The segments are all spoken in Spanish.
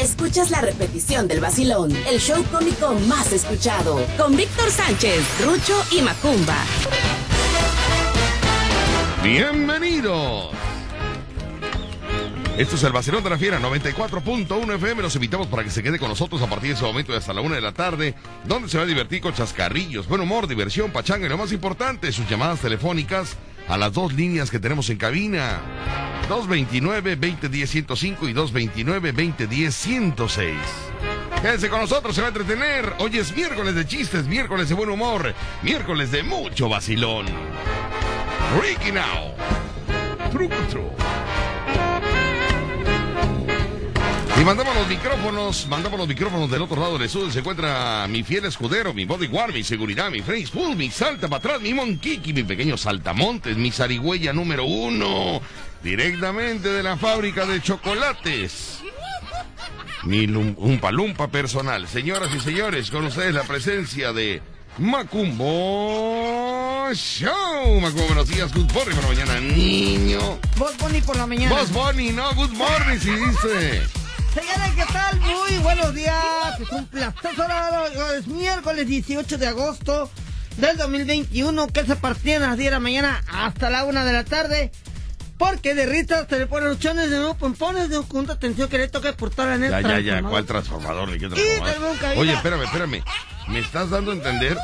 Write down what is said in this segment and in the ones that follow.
escuchas la repetición del vacilón, el show cómico más escuchado, con Víctor Sánchez, Rucho y Macumba. Bienvenidos. Esto es el Vacilón de la Fiera 94.1 FM. Los invitamos para que se quede con nosotros a partir de ese momento y hasta la una de la tarde, donde se va a divertir con chascarrillos, buen humor, diversión, pachanga y lo más importante, sus llamadas telefónicas a las dos líneas que tenemos en cabina. 229-2010-105 y 229-2010-106. Quédense con nosotros, se va a entretener. Hoy es miércoles de chistes, miércoles de buen humor, miércoles de mucho vacilón. Ricky Now. Truco. Y mandamos los micrófonos, mandamos los micrófonos del otro lado del estudio. Se encuentra mi fiel escudero, mi bodyguard, mi seguridad, mi full, mi salta para atrás, mi monkiki, mi pequeño saltamontes, mi zarigüeya número uno. Directamente de la fábrica de chocolates. Mi lumpa lumpa personal. Señoras y señores, con ustedes la presencia de Macumbo Show. Macumbo, buenos días, good morning por la mañana, niño. Vos Bonnie por la mañana. Vos Bonnie, no, good morning, si dice. Señores, ¿qué tal? Muy buenos días. Es un placer. Es miércoles 18 de agosto del 2021 que se partían a las 10 de la mañana hasta la 1 de la tarde. Porque de Rita se le ponen luchones de nuevo pompones de junta atención que le toca portar en el Ya, ya, ya, ¿cuál transformador? ¿De qué transformador? Oye, espérame, espérame. ¿Me estás dando a entender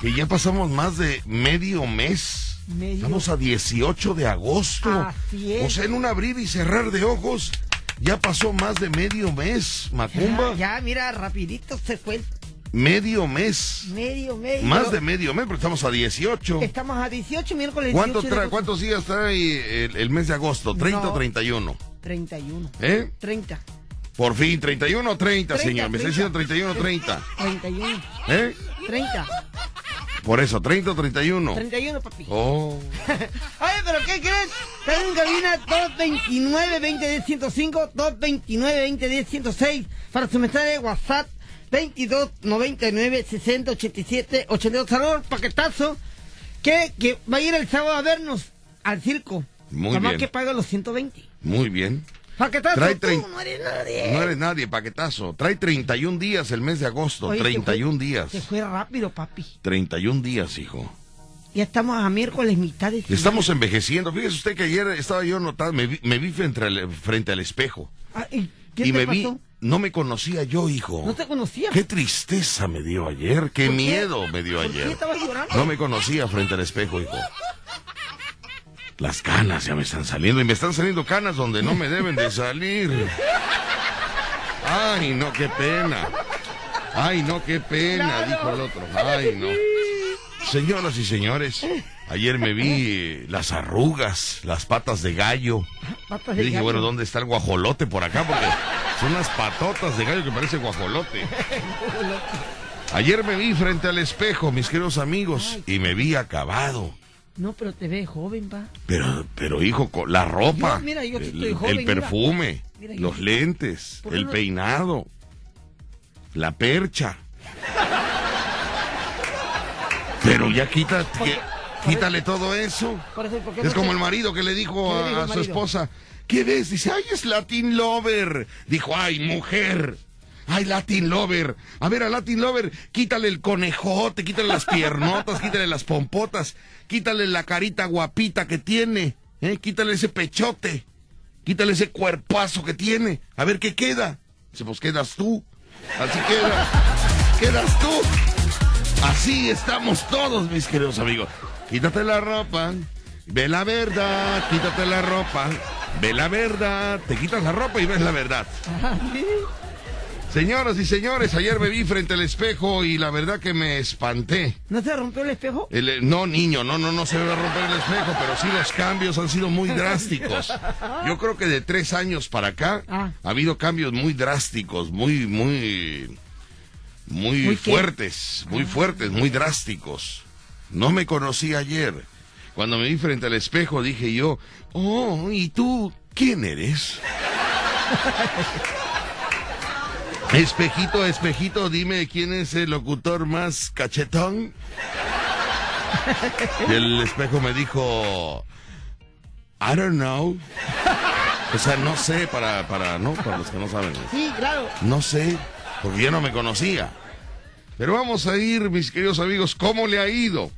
que ya pasamos más de medio mes? Medio. Estamos a 18 de agosto. Así es. O sea, en un abrir y cerrar de ojos, ya pasó más de medio mes, Macumba. Ya, ya, mira, rapidito se fue el Medio mes. medio, medio. Más de medio mes, pero estamos a 18. Estamos a 18, miércoles ¿Cuánto 18 de. ¿Cuántos días trae el, el mes de agosto? ¿30 o No. 31? 31. ¿Eh? 30. Por fin, 31 o 30, 30, señor. Me está 30. diciendo 31 o 30. 31. ¿Eh? 30. Por eso, 30 o 31. 31, papi. Oh. Oye, pero ¿qué crees? Está en cabina 229-2010-105, 229-2010-106 para su mensaje de WhatsApp 2299-6087-82. Saludos, paquetazo, que, que va a ir el sábado a vernos al circo. Muy Nada más bien. que paga los 120. Muy bien. Paquetazo, Trae tú no eres nadie. No eres nadie, paquetazo. Trae 31 días el mes de agosto. Oye, se 31 fue- días. Se fue rápido, papi. 31 días, hijo. Ya estamos a miércoles, mitad de semana. Estamos envejeciendo. Fíjese usted que ayer estaba yo notando, me vi, me vi frente, al, frente al espejo. Ah, ¿y ¿Qué y te me vi, pasó? no me conocía yo, hijo. No te conocía. Qué tristeza me dio ayer, qué ¿Por qué? miedo me dio ¿Por qué ayer. estabas llorando? No me conocía frente al espejo, hijo. Las canas ya me están saliendo y me están saliendo canas donde no me deben de salir. Ay, no, qué pena. Ay, no, qué pena, dijo el otro. Ay, no. Señoras y señores, ayer me vi eh, las arrugas, las patas de gallo. Patas de dije, gallo. bueno, ¿dónde está el guajolote por acá? Porque son unas patotas de gallo que parece guajolote. Ayer me vi frente al espejo, mis queridos amigos, y me vi acabado. No, pero te ves joven, pa. Pero, pero hijo, la ropa, Yo, mira, yo el, estoy joven, el mira. perfume, Mira, los lentes, ¿Por qué el no? peinado, la percha. Pero ya Porque- que- quítale todo eso. Por eso, ¿por qué Es como el marido que le dijo ¿Qué le a, dijo a su esposa, ¿qué ves? Dice, ay, es Latin Lover. Dijo, ay, mujer. Ay, Latin Lover. A ver, a Latin Lover, quítale el conejote, quítale las piernotas, quítale las pompotas, quítale la carita guapita que tiene, ¿eh? quítale ese pechote, quítale ese cuerpazo que tiene. A ver qué queda. Dice, pues quedas tú. Así queda. Quedas tú. Así estamos todos, mis queridos amigos. Quítate la ropa, ve la verdad, quítate la ropa, ve la verdad, te quitas la ropa y ves la verdad. Señoras y señores, ayer me vi frente al espejo y la verdad que me espanté. ¿No se rompió el espejo? El- eh, no, niño, no, no, no se va a romper el espejo, pero sí los cambios han sido muy drásticos. Yo creo que de tres años para acá Ah. ha habido cambios muy drásticos, muy, muy, muy, fuertes, muy fuertes, muy drásticos. No me conocí ayer. Cuando me vi frente al espejo dije yo, oh, ¿y tú quién eres? Espejito, espejito, dime quién es el locutor más cachetón. Y el espejo me dijo, I don't know. O sea, no sé para, para, ¿no? Para los que no saben. Sí, claro. No sé, porque yo no me conocía. Pero vamos a ir, mis queridos amigos, ¿cómo le ha ido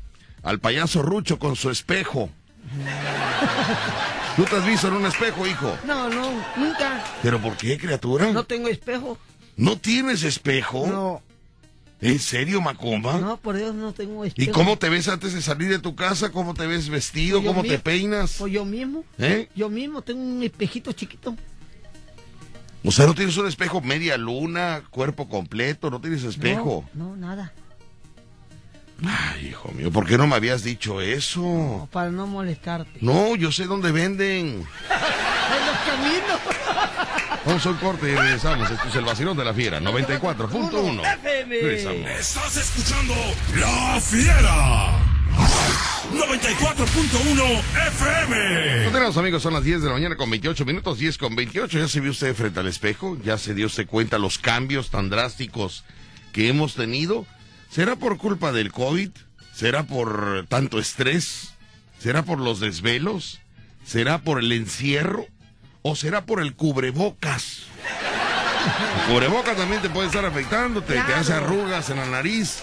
al payaso Rucho con su espejo? ¿Tú te has visto en un espejo, hijo? No, no, nunca. ¿Pero por qué, criatura? No tengo espejo. ¿No tienes espejo? No, ¿En serio, Macumba? no, por Dios, no tengo espejo. ¿Y cómo te ves antes de salir de tu casa? ¿Cómo te ves vestido? Pues ¿Cómo te peinas? Pues yo mismo. ¿Eh? Yo mismo tengo un espejito chiquito. O sea, ¿no tienes un espejo media luna, cuerpo completo? ¿No tienes espejo? No, no, nada. Ay, hijo mío, ¿por qué no me habías dicho eso? No, para no molestarte. No, yo sé dónde venden. En los caminos. Vamos a un corte y regresamos. Esto es el vacilón de la fiera, 94.1. FM. Regresamos. Estás escuchando La Fiera. 94.1 FM. Continuamos amigos, son las 10 de la mañana con 28 minutos, 10 con 28. ¿Ya se vio usted frente al espejo? ¿Ya se dio usted cuenta los cambios tan drásticos que hemos tenido? ¿Será por culpa del COVID? ¿Será por tanto estrés? ¿Será por los desvelos? ¿Será por el encierro? ¿O será por el cubrebocas? El cubrebocas también te puede estar afectando, te, te hace arrugas en la nariz.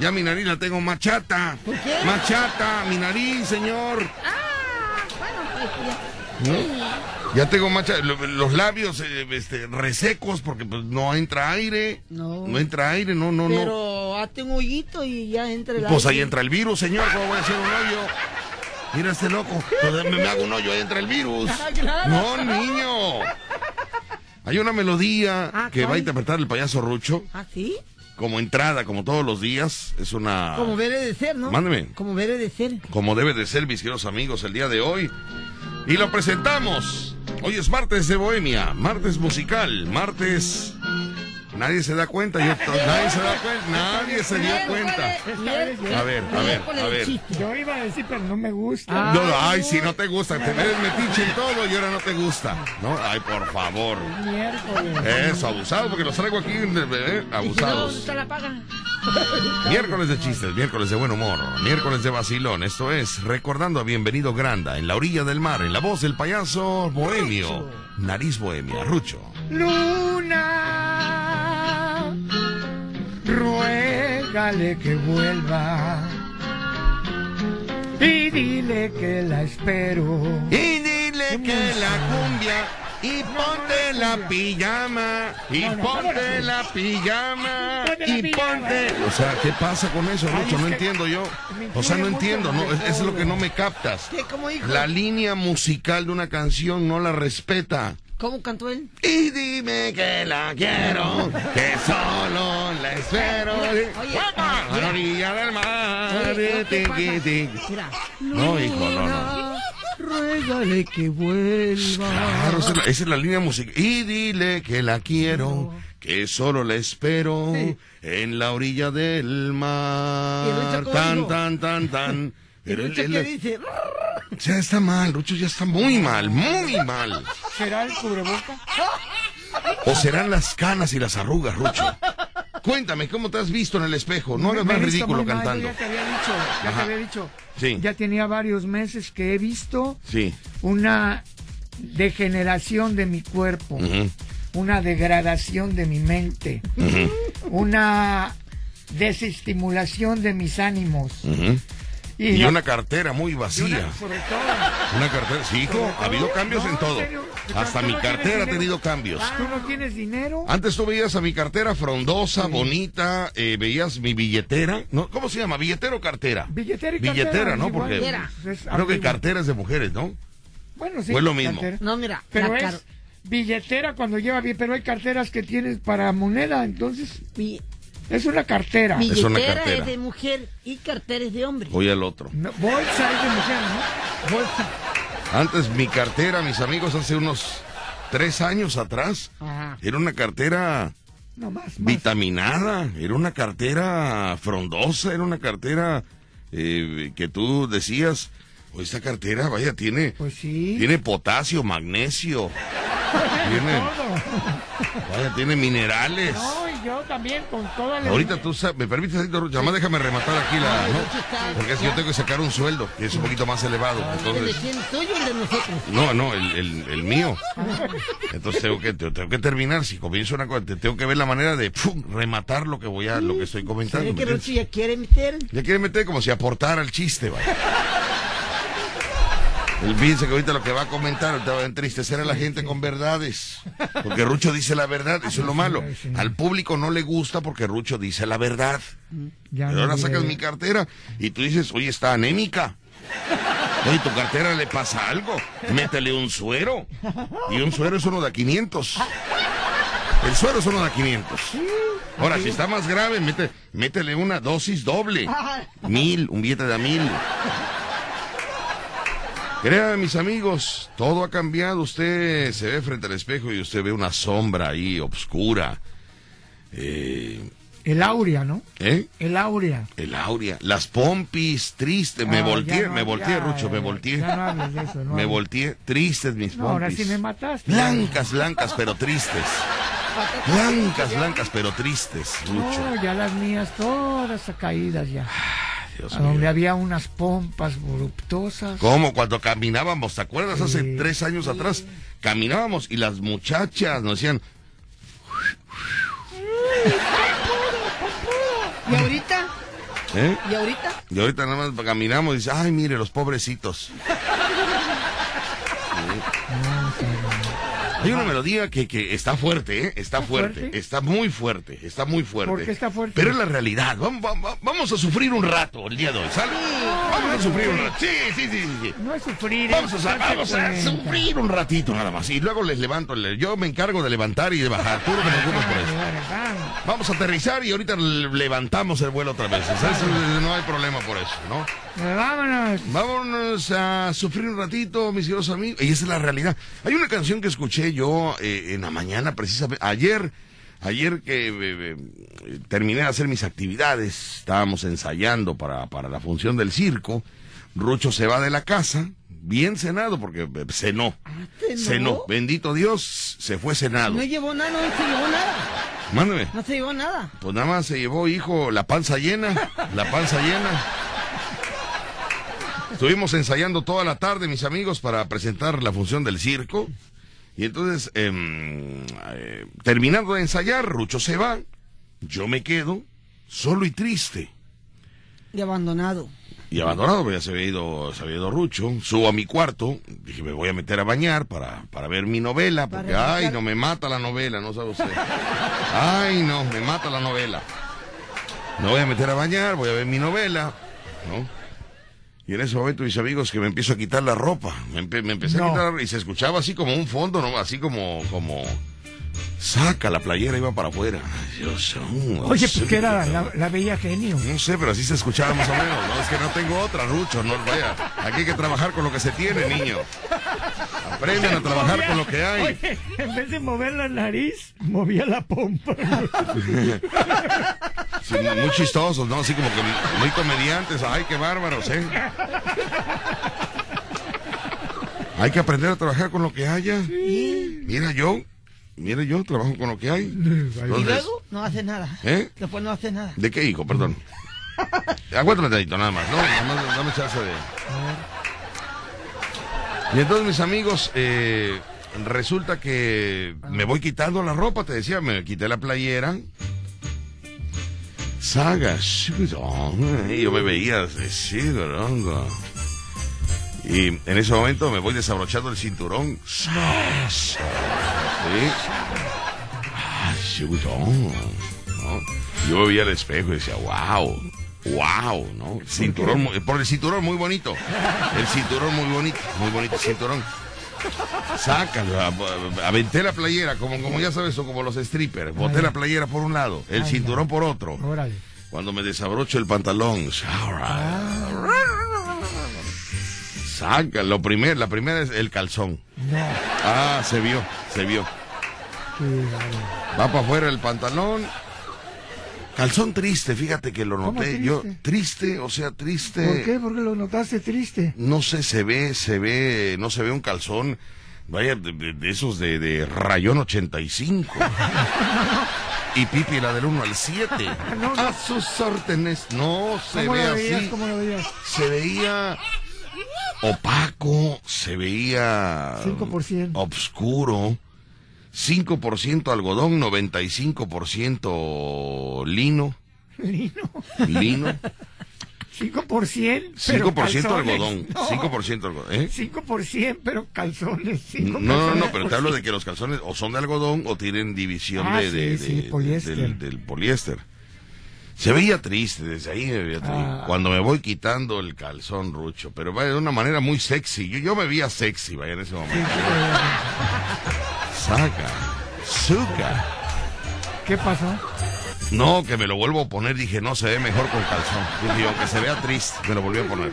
Ya mi nariz la tengo machata. ¿Por qué? Machata, mi nariz, señor. Ah, bueno, pues ya. ¿no? Ya tengo macha, lo- los labios eh, este, resecos porque pues, no entra aire. No. entra aire, no, no, no. Pero hazte un hoyito y ya entra el Pues ahí entra el virus, señor. ¿Cómo voy a hacer un hoyo? Mira este loco. Me, hago un hoyo, ahí entra el virus. Ah, claro. No, niño. Hay una melodía Ah, que va a interpretar el payaso Rucho ¿Ah, sí? como entrada, como todos los días. Es una. Como debe de ser, ¿no? Mándeme. Como debe de ser. como debe de ser, mis queridos amigos, el día de hoy. Y lo presentamos. Hoy es martes de Bohemia, martes musical, martes... Nadie se da cuenta, yo, nadie se da cuenta, nadie se dio cuenta. A ver, a ver, Miércoles a de ver. Yo iba a decir, pero no me gusta. Ah. No, no, ay, si no te gusta, te ves metiche en todo y ahora no te gusta. No, ay, por favor. Miércoles. Eso, abusado, porque los traigo aquí, eh, ¿Y si no, abusados. Miércoles de chistes, miércoles de buen humor, miércoles de vacilón. Esto es Recordando a Bienvenido Granda, en la orilla del mar, en la voz del payaso bohemio. Nariz bohemia, Rucho. Luna, ruégale que vuelva y dile que la espero. Y dile que la cumbia, y ponte la pijama, y ponte la pijama, y ponte... O sea, ¿qué pasa con eso, Rucho? No entiendo yo. O sea, no entiendo, no, eso es lo que no me captas. ¿Qué? ¿Cómo dijo? La línea musical de una canción no la respeta. ¿Cómo cantó él? Y dime que la quiero, que solo la espero. Oye. A la orilla del mar. Oye, ¿no? ¿qué pasa? No, hijo, no, no. Ruégale que vuelva. Claro, esa es la, esa es la línea musical. Y dile que la quiero, que solo la espero en la orilla del ¿Y el mar. Tan, tan, tan, tan. ¿Y Pero dice? ya está mal, Rucho ya está muy mal, muy mal. ¿Será el cubreboca? ¿O serán las canas y las arrugas, Rucho? Cuéntame, ¿cómo te has visto en el espejo? No hagas más ridículo mal, cantando. Ya te había dicho, ya Ajá. te había dicho. Sí. Ya tenía varios meses que he visto Sí. una degeneración de mi cuerpo, una degradación de mi mente, ujú, una desestimulación de mis ánimos. ujú. Y, Y la- una cartera muy vacía. una- sobre todo, Una cartera, sí, hijo, ha habido cambios No, en todo. en. Hasta mi cartera ha tenido cambios. tú no tienes dinero. Antes tú veías a mi cartera frondosa, bonita, eh, veías mi billetera, ¿no? ¿Cómo se llama? ¿Billetera o cartera? Billetera y Billetera, cartera, ¿no? Porque Billetera. Es creo que cartera es de mujeres, ¿no? Bueno, sí. Fue lo mismo. cartera. No, mira. Pero la es billetera cuando lleva bien, pero hay carteras que tienes para moneda, entonces bi- es una cartera. billetera Es una es, cartera. de mujer y cartera es de hombre. Voy al otro. No, bolsa es de mujer, ¿no? Bolsa. Antes mi cartera, mis amigos, hace unos tres años atrás, Ajá. era una cartera No más, más. vitaminada, era una cartera frondosa, era una cartera eh, que tú decías, "Oh, esta cartera, vaya, tiene, Pues sí. tiene potasio, magnesio, Tiene, Todo. vaya, tiene minerales. No, yo también con toda la... Ahorita tú sabes, me permites? Además déjame rematar aquí la, Porque si yo tengo que sacar un sueldo, que es un poquito más elevado, ¿El de entonces... ¿Tuyo o el de nosotros? No, no, el, el, el mío. Entonces tengo que, tengo que terminar. Si comienzo una cosa, te- tengo que ver la manera de ¡pum! rematar lo que voy a, lo que estoy comentando. ¿Sabe ¿me que ya quiere meter? Ya quiere meter como si aportara el chiste, vaya. Él piensa que ahorita lo que va a comentar, ahorita va a entristecer a la gente con verdades. Porque Rucho dice la verdad, eso es lo malo. Al público no le gusta porque Rucho dice la verdad. Pero ahora sacas mi cartera y tú dices, oye, está anémica. Oye, tu cartera le pasa algo. Métele un suero. Y un suero es uno de a 500. El suero es uno de a 500. Ahora, si está más grave, mete, métele una dosis doble. Mil, un billete de a mil. Créanme, mis amigos, todo ha cambiado. Usted se ve frente al espejo y usted ve una sombra ahí, obscura. Eh, El Aurea, ¿no? ¿Eh? El Aurea. El Aurea, las pompis, tristes, me Ah, volteé, no, me volteé, ya, Rucho, me volteé. ya no hables de eso, no me volteé, tristes mis No, ahora pompis. sí me mataste. Blancas, blancas, pero tristes. Blancas, blancas, pero tristes, Rucho. No, ya las mías todas caídas ya. Dios A donde mío. había unas pompas voluptuosas. ¿Cómo? Cuando caminábamos, ¿te acuerdas? Hace tres años atrás, caminábamos y las muchachas nos decían, ¿Y ahorita? ¿eh? ¿Y ahorita? Y ahorita nada más caminamos y dice, ay, mire, los pobrecitos. Hay una melodía que, que está fuerte, ¿eh? Está ¿Está fuerte, fuerte? está muy fuerte, está muy fuerte. ¿Por qué está fuerte? Pero es la realidad. Vamos, vamos, vamos a sufrir un rato el día de hoy, ¿sale? Vamos a sufrir un rato. Sí, sí, sí, sí. No es sufrir. Vamos a, vamos a sufrir un ratito nada más. Y luego les levanto. Yo me encargo de levantar y de bajar. Tú no te preocupes por eso. Vamos. A aterrizar y ahorita le- levantamos el vuelo otra vez. ¿sabes? No hay problema por eso, ¿no? Eh, Vámonos. Vámonos a sufrir un ratito, mis queridos amigos. Y esa es la realidad. Hay una canción que escuché yo eh, en la mañana, precisamente. Ayer, ayer que eh, eh, terminé de hacer mis actividades, estábamos ensayando para, para la función del circo. Rucho se va de la casa, bien cenado, porque eh, cenó. ¿cenó? Cenó. Bendito Dios, se fue cenado. No llevó nada, no se llevó nada. Mándame. No se llevó nada. Pues nada más se llevó, hijo, la panza llena, la panza llena. Estuvimos ensayando toda la tarde, mis amigos, para presentar la función del circo. Y entonces, em, eh, terminando de ensayar, Rucho se va, yo me quedo solo y triste. Y abandonado. Y abandonado, porque ya se había ido, se había ido Rucho. Subo a mi cuarto, dije, me voy a meter a bañar para, para ver mi novela, Para porque, ay, no, me mata la novela, no sabe usted. Ay, no, me mata la novela. Me voy a meter a bañar, voy a ver mi novela, ¿no? Y en ese momento, mis amigos, que me empiezo a quitar la ropa. Me, empe- me empecé a quitar y se escuchaba así como un fondo, ¿no? Así como, como... Saca la playera, iba para afuera. Dios, oh, Oye, pues que era la, la bella genio. no sé, pero así se escuchaba más o menos. No, es que no tengo otra, Rucho. No, vaya, aquí hay que trabajar con lo que se tiene, niño. Aprendan a trabajar con lo que hay. Oye, en vez de mover la nariz, movía la pompa. Sí, muy chistosos, ¿no? Así como que muy comediantes. Ay, qué bárbaros, ¿eh? Hay que aprender a trabajar con lo que haya. Mira yo, mira yo, trabajo con lo que hay. Y luego no hace nada. ¿Eh? Después no hace nada. ¿De qué hijo? Perdón. Aguántame tantito, nada más. No, nada más dame chance de. Y entonces, mis amigos, eh, resulta que me voy quitando la ropa, te decía, me quité la playera. Saga, y yo me veía así, grongo. Y en ese momento me voy desabrochando el cinturón. Sí. Ah, shudong. ¿no? Yo me veía al espejo y decía, wow, wow, ¿no? Cinturón, muy- por el cinturón muy bonito. El cinturón muy bonito, muy bonito cinturón. Sácalo, aventé la playera, como, como ya sabes, son como los strippers. Boté la playera por un lado, el cinturón por otro. Cuando me desabrocho el pantalón, saca, lo primero, la primera es el calzón. No, Ah, se vio, se vio. Va para afuera el pantalón. Calzón triste, fíjate que lo ¿Cómo noté. triste? Yo, triste, o sea, triste. ¿Por qué? Porque lo notaste triste. No sé, se ve, se ve, no se ve un calzón Vaya, de, de- de esos de, de rayón 85. y Pipi la del 1 al 7. No, no. A sus órdenes. No se ¿Cómo ve lo veías? así. ¿Cómo lo veías? Se veía opaco, se veía 5%. obscuro. 5% algodón, 95% lino. Lino. Lino. 5%. pero 5% calzones. algodón. No, 5% algodón. ¿eh? 5%, pero calzones. No, cinco no, no, calzones pero por te hablo de que los calzones o son de algodón o tienen división Ah, de, de- sí, sí, de- poliéster. Del, del poliéster. Se veía triste, desde ahí me veía triste. Ah. Cuando me voy quitando el calzón, Rucho, pero vaya de una manera muy sexy. Yo, yo me veía sexy, vaya en ese momento. Saca, suca. ¿Qué pasó? No, que me lo vuelvo a poner, dije, no, se ve mejor con calzón. Dije, aunque se vea triste, me lo volví a poner.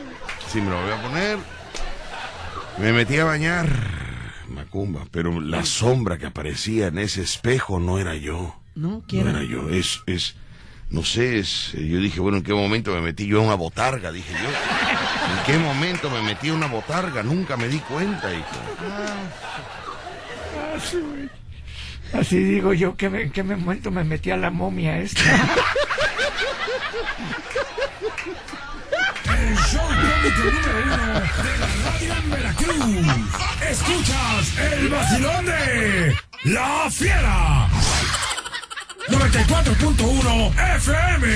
Sí, me lo volví a poner. Me metí a bañar, Macumba, pero la sombra que aparecía en ese espejo no era yo. ¿No? No ¿Quién era yo, es, es, no sé, es, eh, yo dije, bueno, ¿en qué momento me metí yo a una botarga? Dije yo. ¿En qué momento me metí a una botarga? Nunca me di cuenta, hijo. Así digo yo, que me- ¿en qué momento me metí a la momia esta? El show cómico número uno de la radio en Veracruz. Escuchas el vacilón de La Fiera. 94.1 FM.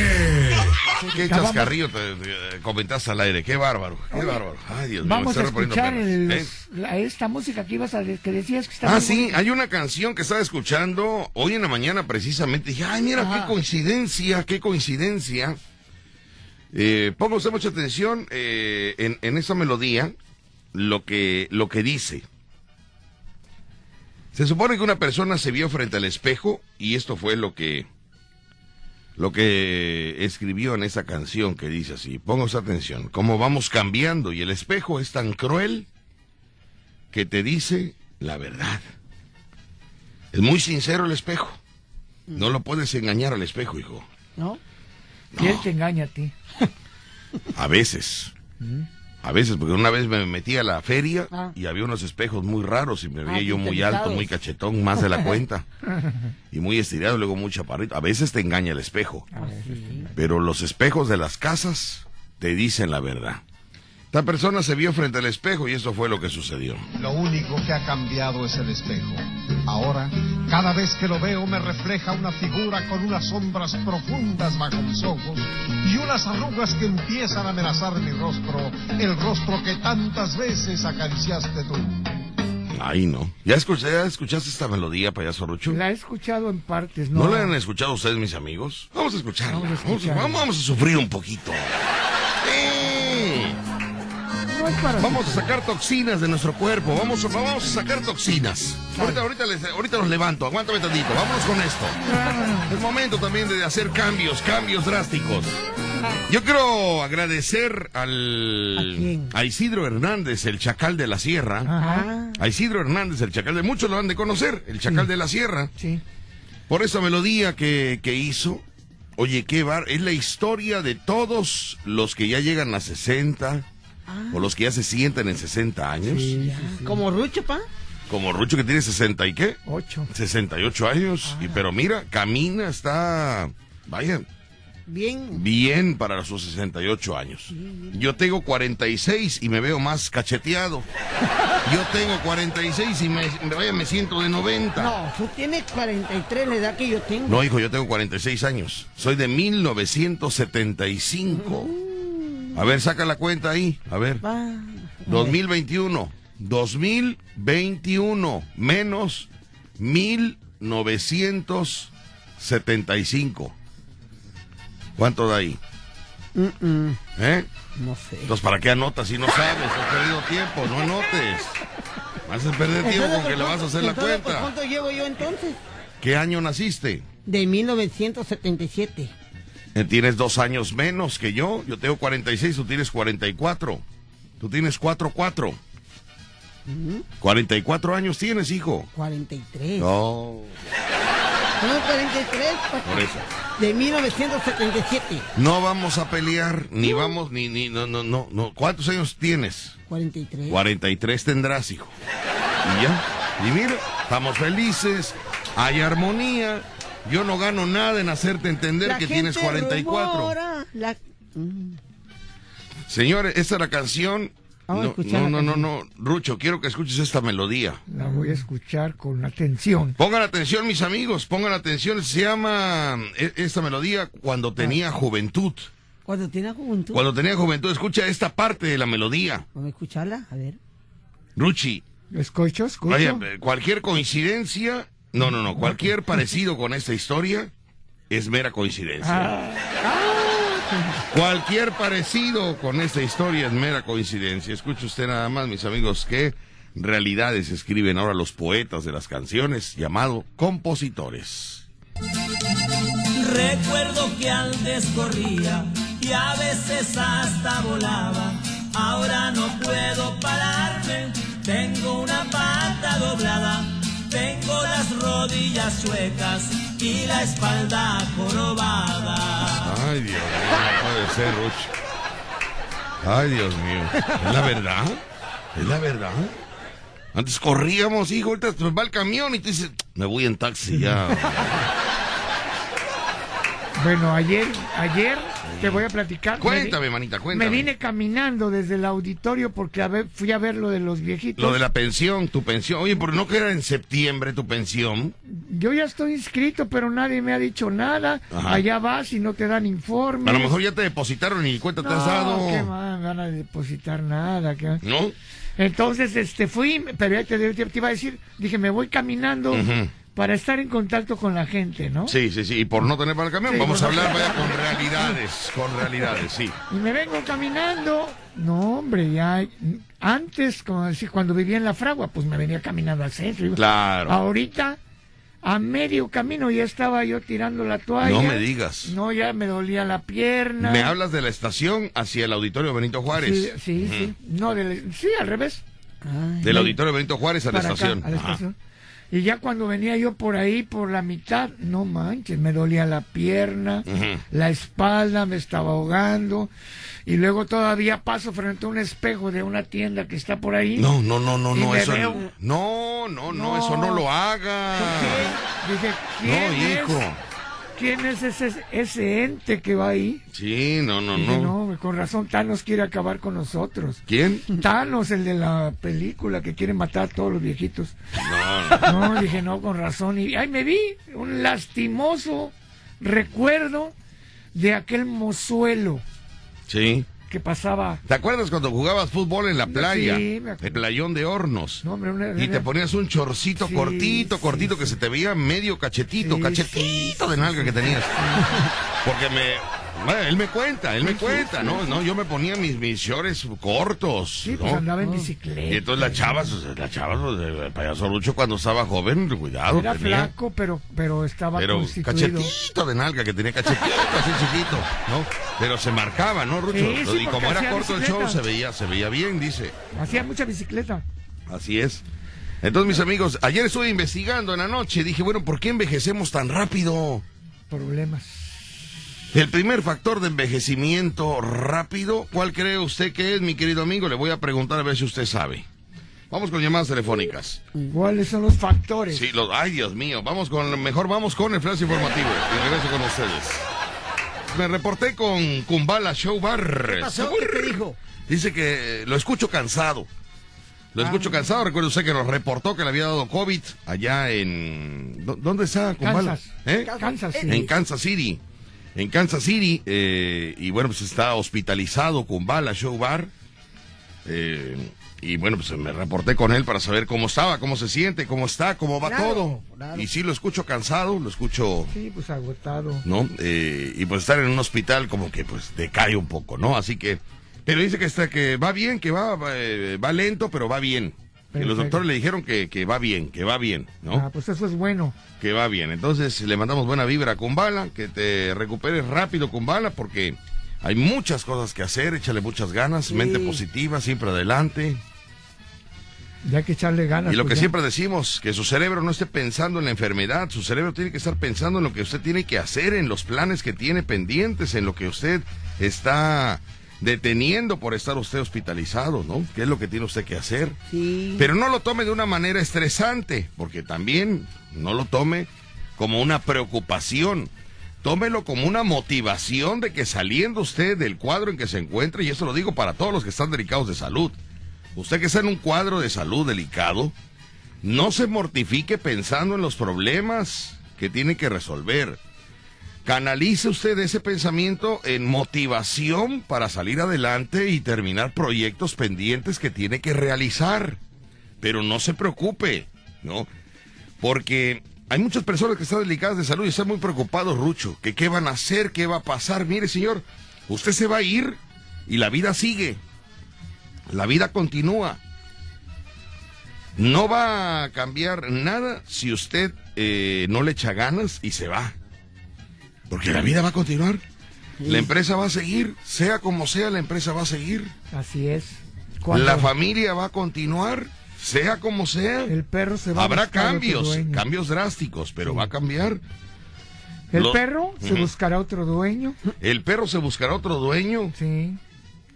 Qué chascarrillo te, te- comentaste al aire, qué bárbaro, qué bárbaro. Ay, Dios mío, me Vamos a estoy reponiendo escuchar el- ¿Eh? la- esta música que ibas a que decías que estaba Ah, sí, bonita. hay una canción que estaba escuchando hoy en la mañana precisamente. Dije, ay, mira, Ajá. qué coincidencia, qué coincidencia. Eh, mucha atención eh, en, en esa melodía, lo que, lo que dice. Se supone que una persona se vio frente al espejo y esto fue lo que, lo que escribió en esa canción que dice así. Ponga usted atención, cómo vamos cambiando y el espejo es tan cruel que te dice la verdad. Es muy sincero el espejo. No lo puedes engañar al espejo, hijo. ¿No? Y él te engaña a ti. A veces. A veces, porque una vez me metí a la feria Ah. y había unos espejos muy raros y me veía Ah, yo muy alto, muy cachetón, más de la cuenta. y muy estirado, luego muy chaparrito. A veces te engaña el espejo. A ver, Pero los espejos de las casas te dicen la verdad. Esta persona se vio frente al espejo y eso fue lo que sucedió. Lo único que ha cambiado es el espejo. Ahora, cada vez que lo veo me refleja una figura con unas sombras profundas bajo mis ojos y unas arrugas que empiezan a amenazar mi rostro, el rostro que tantas veces acariciaste tú. Ay, no. ¿Ya, escuché, ya escuchaste esta melodía, payaso Rucho? La he escuchado en partes, ¿No, ¿no? la han escuchado ustedes, mis amigos? Vamos a escucharla. Vamos a Vamos a, escucharla. vamos- vamos a sufrir un poquito. No es para Vamos a sacar toxinas de nuestro cuerpo. Vamos, a- vamos a sacar toxinas. Ahorita, ahorita, les- ahorita los levanto. Aguántame tantito. Vámonos con esto. Es momento también de hacer cambios, cambios drásticos. Yo quiero agradecer al ¿A Isidro Hernández, el chacal de la sierra. Ajá. A Isidro Hernández, el chacal de muchos lo han de conocer, el chacal de la sierra. Sí. Por esa melodía que, que hizo. Oye, qué bar, es la historia de todos los que ya llegan a 60 o los que ya se sienten en 60 años. Como Rucho, pa. Como Rucho que tiene 60 y qué? Ocho. 68 años. Y pero mira, camina, está vaya, Bien. bien para sus 68 años. Yo tengo 46 y me veo más cacheteado. Yo tengo 46 y me, me- vaya, me siento de 90. No, tú tienes 43, la edad que yo tengo. No, hijo, yo tengo 46 años. Soy de 1975. A ver, saca la cuenta ahí. A ver. Va. 2021. 2021 menos 1975. ¿Cuánto da ahí? Mm, mm, ¿Eh? no sé. Entonces, ¿para qué anotas si no sabes? Has perdido tiempo, no anotes. Vas a perder tiempo con que le vas a hacer la entonces, ¿por cuenta. ¿Cuánto llevo yo entonces? ¿Qué año naciste? De 1977. Eh, Tienes dos años menos que yo. Yo tengo 46, tú tienes 44. Tú tienes 44. 44 años tienes, hijo. 43. No, No, 43, pa. por eso. De 1977. No vamos a pelear, ni vamos, ni, ni, no, no, no, no. ¿Cuántos años tienes? 43. 43 tendrás, hijo. Y ya. Y mira, estamos felices, hay armonía. Yo no gano nada en hacerte entender La que tienes gente 44. rumora, la- Mm. Señores, esta es la canción. Vamos a No, no, no, no, no, Rucho, quiero que escuches esta melodía. La voy a escuchar con atención. Pongan atención, mis amigos, pongan atención. Se llama eh, esta melodía Cuando tenía juventud. Cuando tiene juventud. Cuando tenía juventud, escucha esta parte de la melodía. Vamos a escucharla, a ver. Ruchi, ¿Escucho? ¿Escucho? vaya, cualquier coincidencia, no, no, no, cualquier parecido con esta historia es mera coincidencia. Cualquier parecido con esta historia es mera coincidencia. Escuche usted nada más, mis amigos, que realidades escriben ahora los poetas de las canciones, llamado compositores. Recuerdo que antes corría y a veces hasta volaba. Ahora no puedo pararme, tengo una pata doblada, tengo las rodillas chuecas y la espalda jorobada. Ay, Dios mío, no puede ser, Ruch. Ay, Dios mío. ¿Es la verdad? ¿Es la verdad? Antes corríamos, hijo, ahorita va el camión y tú dices, me voy en taxi ya. Bueno, ayer, ayer te voy a platicar. Cuéntame, Me manita, cuéntame. Me vine caminando desde el auditorio porque a ver- fui a ver lo de los viejitos. Lo de la pensión, tu pensión. Oye, ¿por no que era en septiembre tu pensión? Yo ya estoy inscrito, pero nadie me ha dicho nada. Ajá. Allá vas y no te dan informes. A lo mejor ya te depositaron y cuenta te has No, dado. qué más, ganas de depositar nada. qué- ¿No? Entonces, este, fui, pero ya te, te- iba a decir, dije, me voy caminando Ujú. Para estar en contacto con la gente, ¿no? Sí, sí, sí. Y por no tener para el camión, Sí, vamos a no- hablar vaya con realidades. Con realidades, sí. Y me vengo caminando. No, hombre, ya antes, como decir, cuando vivía en la fragua, pues me venía caminando al centro. Claro. Ahorita, a medio camino ya estaba yo tirando la toalla. No me digas. No, ya me dolía la pierna. Me hablas de la estación hacia el auditorio Benito Juárez. Sí, sí, sí. No, del- sí, al revés. Ay, Del auditorio Benito Juárez a la acá, estación. a la Ajá. Y ya cuando venía yo por ahí, por la mitad, no manches, me dolía la pierna, la espalda, me estaba ahogando. Y luego todavía paso frente a un espejo de una tienda que está por ahí. No, no, no, no, no, eso veo- no, no, no, No. eso no lo haga. ¿Qué? Dije, ¿quién No, es? ¿Quién es ese, ese ente que va ahí? Sí, no, no. no, con razón Thanos quiere acabar con nosotros. ¿Quién? Thanos, el de la película que quiere matar a todos los viejitos. No, no. No, dije, no, con razón. Y ahí me vi un lastimoso recuerdo de aquel mozuelo Sí. Que pasaba. ¿Te acuerdas cuando jugabas fútbol en la playa? Sí, me acuerdo. el playón de hornos. No, hombre, una- Y te una- ponías un chorcito Sí, cortito, sí, cortito, que se te veía medio cachetito, cachetito de nalga que tenías. Porque me... bueno, él me cuenta, él me cuenta, ¿no? No, yo me ponía mis, mis shorts cortos, Sí, pues ¿no? andaba en bicicleta. Y entonces las chavas, las chavas, pues, el payaso Lucho cuando estaba joven, cuidado, Era tenía. flaco, pero, pero estaba Pero constituido. cachetito de nalga, que tenía cachetito así chiquito, ¿no? Pero se marcaba, ¿no, Rucho? Sí, sí, y como era corto el bicicleta. show, se veía, se veía bien, dice. Hacía mucha bicicleta. Así es. Entonces, mis amigos, ayer estuve investigando en la noche, dije, bueno, ¿por qué envejecemos tan rápido? Problemas. El primer factor de envejecimiento rápido, ¿cuál cree usted que es, mi querido amigo? Le voy a preguntar a ver si usted sabe. Vamos con llamadas telefónicas. ¿Cuáles son los factores? Sí, los, ay, Dios mío, vamos con, mejor vamos con el flash informativo y regreso con ustedes. Me reporté con Kumbala Show Bar. ¿Qué pasó? ¿Qué te dijo? Dice que eh, lo escucho cansado. Lo escucho cansado. Recuerdo usted que nos reportó que le había dado COVID allá en. ¿dó- ¿Dónde está Kumbala? Kansas. ¿Eh? Kansas, sí. En Kansas City. En Kansas City. eh, y bueno, pues está hospitalizado Kumbala Show Bar. Eh, y bueno, pues me reporté con él para saber cómo estaba, cómo se siente, cómo está, cómo va Claro, todo. claro. Y sí, lo escucho cansado, lo escucho Sí, pues agotado. ¿no? Eh, y pues estar en un hospital como que pues decae un poco, ¿no? Así que, pero dice que está, que va bien, que va, va, eh, va lento, pero va bien. Que los Perfecto. doctores le dijeron que, que va bien, que va bien, ¿no? Ah, pues eso es bueno. Que va bien. Entonces le mandamos buena vibra con bala, que te recuperes rápido con bala, porque hay muchas cosas que hacer, échale muchas ganas, Sí. mente positiva, siempre adelante. Ya hay que echarle ganas. Y lo pues que ya. siempre decimos, que su cerebro no esté pensando en la enfermedad, su cerebro tiene que estar pensando en lo que usted tiene que hacer, en los planes que tiene pendientes, en lo que usted está deteniendo por estar usted hospitalizado, ¿no? ¿Qué es lo que tiene usted que hacer? Sí. Pero no lo tome de una manera estresante, porque también no lo tome como una preocupación. Tómelo como una motivación de que saliendo usted del cuadro en que se encuentra, y eso lo digo para todos los que están delicados de salud, usted que está en un cuadro de salud delicado, no se mortifique pensando en los problemas que tiene que resolver. Canalice usted ese pensamiento en motivación para salir adelante y terminar proyectos pendientes que tiene que realizar. Pero no se preocupe, ¿no? Porque hay muchas personas que están delicadas de salud y están muy preocupados, Rucho, que qué van a hacer, qué va a pasar. Mire, señor, usted se va a ir y la vida sigue. La vida continúa. No va a cambiar nada si usted eh, no le echa ganas y se va. Porque la vida va a continuar. La empresa va a seguir, sea como sea, la empresa va a seguir. Así es. Cuando La familia va a continuar, sea como sea. el perro se va a Habrá otro cambios, cambios drásticos, pero va a cambiar. El perro se Ujú. buscará otro dueño. El perro se buscará otro dueño, Sí.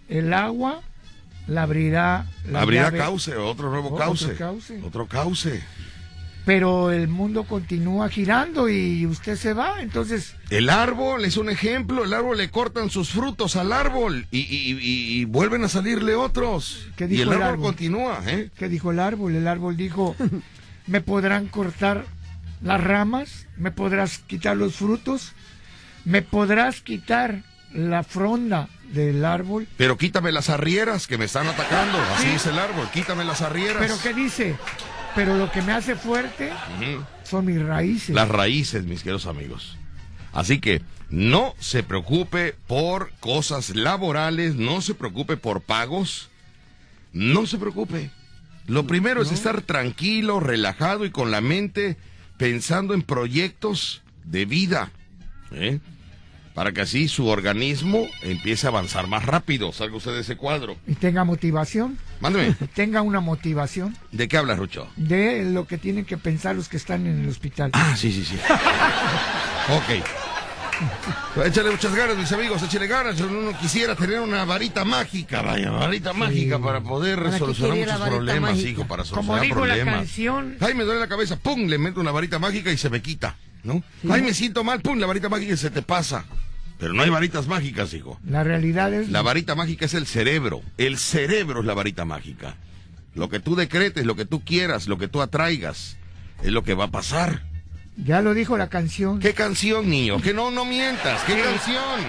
El agua la abrirá. La abrirá llave, cauce, otro nuevo Otro cauce, cauce. otro cauce. Pero el mundo continúa girando y usted se va. Entonces, El árbol es un ejemplo, el árbol le cortan sus frutos al árbol y, y- y- y vuelven a salirle otros. ¿Qué y dijo el el árbol, árbol? continúa, ¿eh? ¿qué dijo el árbol? El árbol dijo, me podrán cortar las ramas, me podrás quitar los frutos, me podrás quitar la fronda del árbol. Pero quítame las arrieras que me están atacando, así Sí. es el árbol, quítame las arrieras. Pero ¿qué dice? Pero lo que me hace fuerte son mis raíces. Las raíces, mis queridos amigos. Así que no se preocupe por cosas laborales, no se preocupe por pagos, no se preocupe. Lo primero es estar tranquilo, relajado y con la mente pensando en proyectos de vida, ¿eh? Para que así su organismo empiece a avanzar más rápido. Salga usted de ese cuadro. Y tenga motivación, Mándeme, tenga una motivación ¿de qué habla Rucho? de lo que tienen que pensar los que están en el hospital. Ah, sí, sí, sí. ok. Échale muchas ganas, mis amigos, échale ganas. Uno quisiera tener una varita mágica, vaya, varita mágica para poder ¿Para solucionar la muchos problemas, mágica? hijo, para Como solucionar dijo la problemas. canción, Ay, me duele la cabeza, pum, le meto una varita mágica y se me quita, ¿no? Ay, me siento mal, pum, la varita mágica y se te pasa. Pero no hay varitas mágicas, hijo. la realidad es La varita mágica es el cerebro. El cerebro es la varita mágica. Lo que tú decretes, lo que tú quieras, lo que tú atraigas, es lo que va a pasar. ya lo dijo la canción. ¿Qué canción, niño? Que no, no mientas. ¿Qué canción?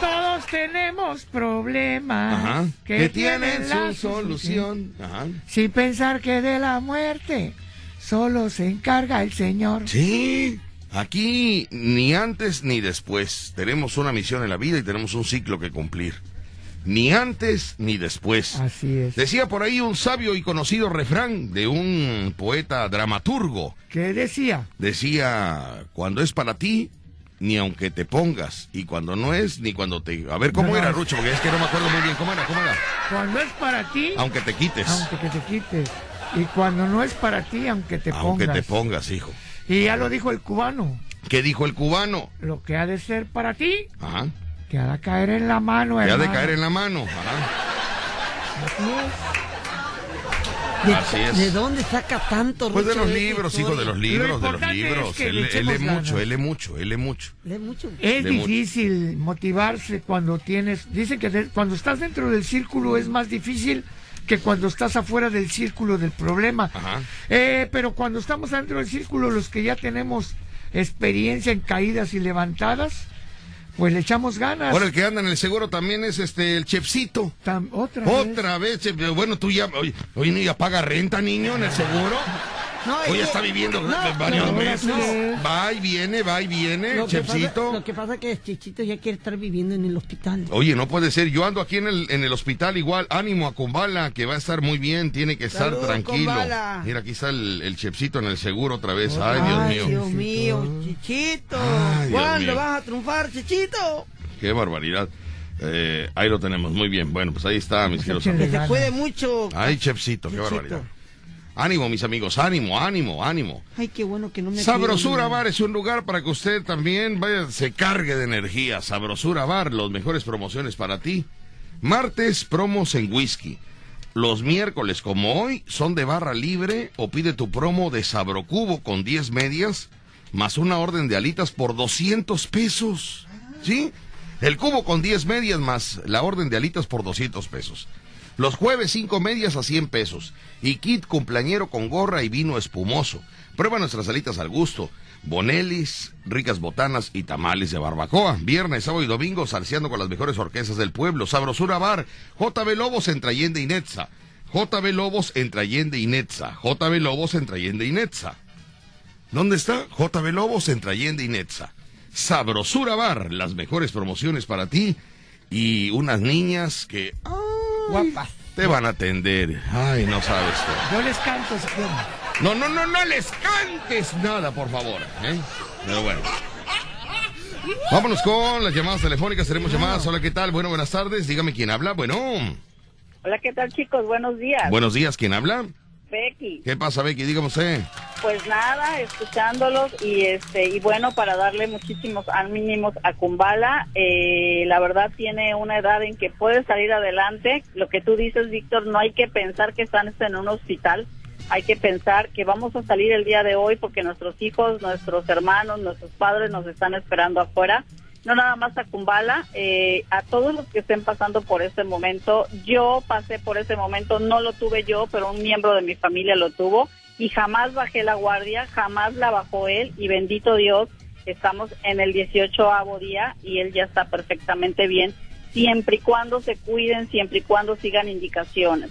Todos tenemos problemas Ajá. que, Que tienen su solución. Ajá. Sin pensar que de la muerte solo se encarga el Señor. Sí. Aquí ni antes ni después. Tenemos una misión en la vida y tenemos un ciclo que cumplir. Ni antes ni después. Así es. Decía por ahí un sabio y conocido refrán de un poeta dramaturgo. ¿Qué decía? Decía, cuando es para ti, ni aunque te pongas. Y cuando no es, ni cuando te... A ver, ¿cómo No, era. Rucho? Porque es que no me acuerdo muy bien. ¿Cómo era? ¿Cómo era? Cuando es para ti, Aunque te quites. aunque que te quites. Y cuando no es para ti, aunque te Aunque pongas. te pongas, hijo. Y ya lo dijo el cubano. ¿Qué dijo el cubano? Lo que ha de ser para ti, Ajá. que ha de caer en la mano, Que ha de caer en la mano. Ajá. Así ¿De, Así es. ¿De dónde saca tanto Pues de los libros, hijo, de los libros, de los libros. es que Él, él mucho, él lee mucho, él lee mucho. Lee mucho. Es mucho. difícil motivarse cuando tienes, dicen que de- cuando estás dentro del círculo es más difícil que cuando estás afuera del círculo del problema. Ajá. Eh, pero cuando estamos dentro del círculo, los que ya tenemos experiencia en caídas y levantadas, pues le echamos ganas. Ahora el que anda en el seguro también es este el chefcito. Tam- otra vez. Otra vez, chef. bueno, tú ya, oye, oye, ¿no ya paga renta, niño, en el seguro? No, que- está viviendo no, varios meses. Va y viene, va y viene, Lo que, pasa, chefcito. lo que pasa es que Chichito ya quiere estar viviendo en el hospital. Oye, no puede ser. Yo ando aquí en el, en el hospital igual. Ánimo a Kumbala, que va a estar muy bien. Tiene que estar Salud, tranquilo. Kumbala. Mira, aquí está el, el chefcito en el seguro otra vez. Ay, Dios Ay, mío. Dios mío, Chichito. Ay, Dios ¿Cuándo mío. vas a triunfar, Chichito? Qué barbaridad. Eh, ahí lo tenemos. Muy bien. Bueno, pues ahí está, mis queridos amigos. Se puede mucho. Ay, chefcito, qué Chefcito. barbaridad. Ánimo, mis amigos. Ánimo, ánimo, ánimo. Ay, qué bueno que no me Sabrosura Bar es un lugar para que usted también vaya, se cargue de energía. Sabrosura Bar, las mejores promociones para ti. Martes, promos en whisky. Los miércoles, como hoy, son de barra libre o pide tu promo de Sabrocubo con 10 medias más una orden de alitas por 200 pesos. ¿Sí? El cubo con 10 medias más la orden de alitas por 200 pesos. Los jueves 5 medias a 100 pesos. Y kit cumpleañero con gorra y vino espumoso. Prueba nuestras alitas al gusto. Bonelis, ricas botanas y tamales de barbacoa. Viernes, sábado y domingo, salseando con las mejores orquestas del pueblo. Sabrosura Bar, JB Lobos entre Allende y Netza. JB Lobos entre Allende y Netza. JB Lobos entre Allende y Netza. ¿Dónde está? JB Lobos entre Allende y Netza. Sabrosura Bar, las mejores promociones para ti. Y unas niñas que ay, Guapas. te van a atender. Ay, no sabes tú. Yo les canto quieren. No, no, no, no les cantes nada, por favor. ¿eh? Pero bueno. Vámonos con las llamadas telefónicas. Tenemos llamadas. Hola, ¿qué tal? Bueno, buenas tardes. Dígame quién habla. Bueno, Hola, ¿qué tal chicos? Buenos días. buenos días. ¿Quién habla? Becky. ¿Qué pasa, Becky? Dígame usted. Pues nada, escuchándolos y este y bueno, para darle muchísimos ánimos a Kumbala, eh, la verdad tiene una edad en que puede salir adelante. Lo que tú dices, Víctor, no hay que pensar que están en un hospital. Hay que pensar que vamos a salir el día de hoy porque nuestros hijos, nuestros hermanos, nuestros padres nos están esperando afuera. No nada más a Kumbala, eh, a todos los que estén pasando por este momento. Yo pasé por ese momento, no lo tuve yo, pero un miembro de mi familia lo tuvo y jamás bajé la guardia, jamás la bajó él y bendito Dios, estamos en el 18 día y él ya está perfectamente bien, siempre y cuando se cuiden, siempre y cuando sigan indicaciones.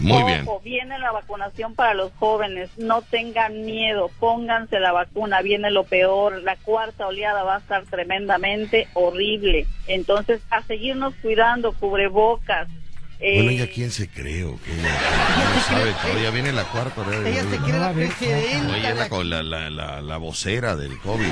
Muy bien. Ojo, viene la vacunación para los jóvenes, no tengan miedo, pónganse la vacuna, viene lo peor, la cuarta oleada va a estar tremendamente horrible. Entonces, a seguirnos cuidando, cubrebocas. eh, Bueno, ¿ya quién se cree o qué? No sabe, todavía viene la cuarta. de- Ella se quiere No, la a ver, presidenta. Aquí. con la, la, la, la vocera del COVID.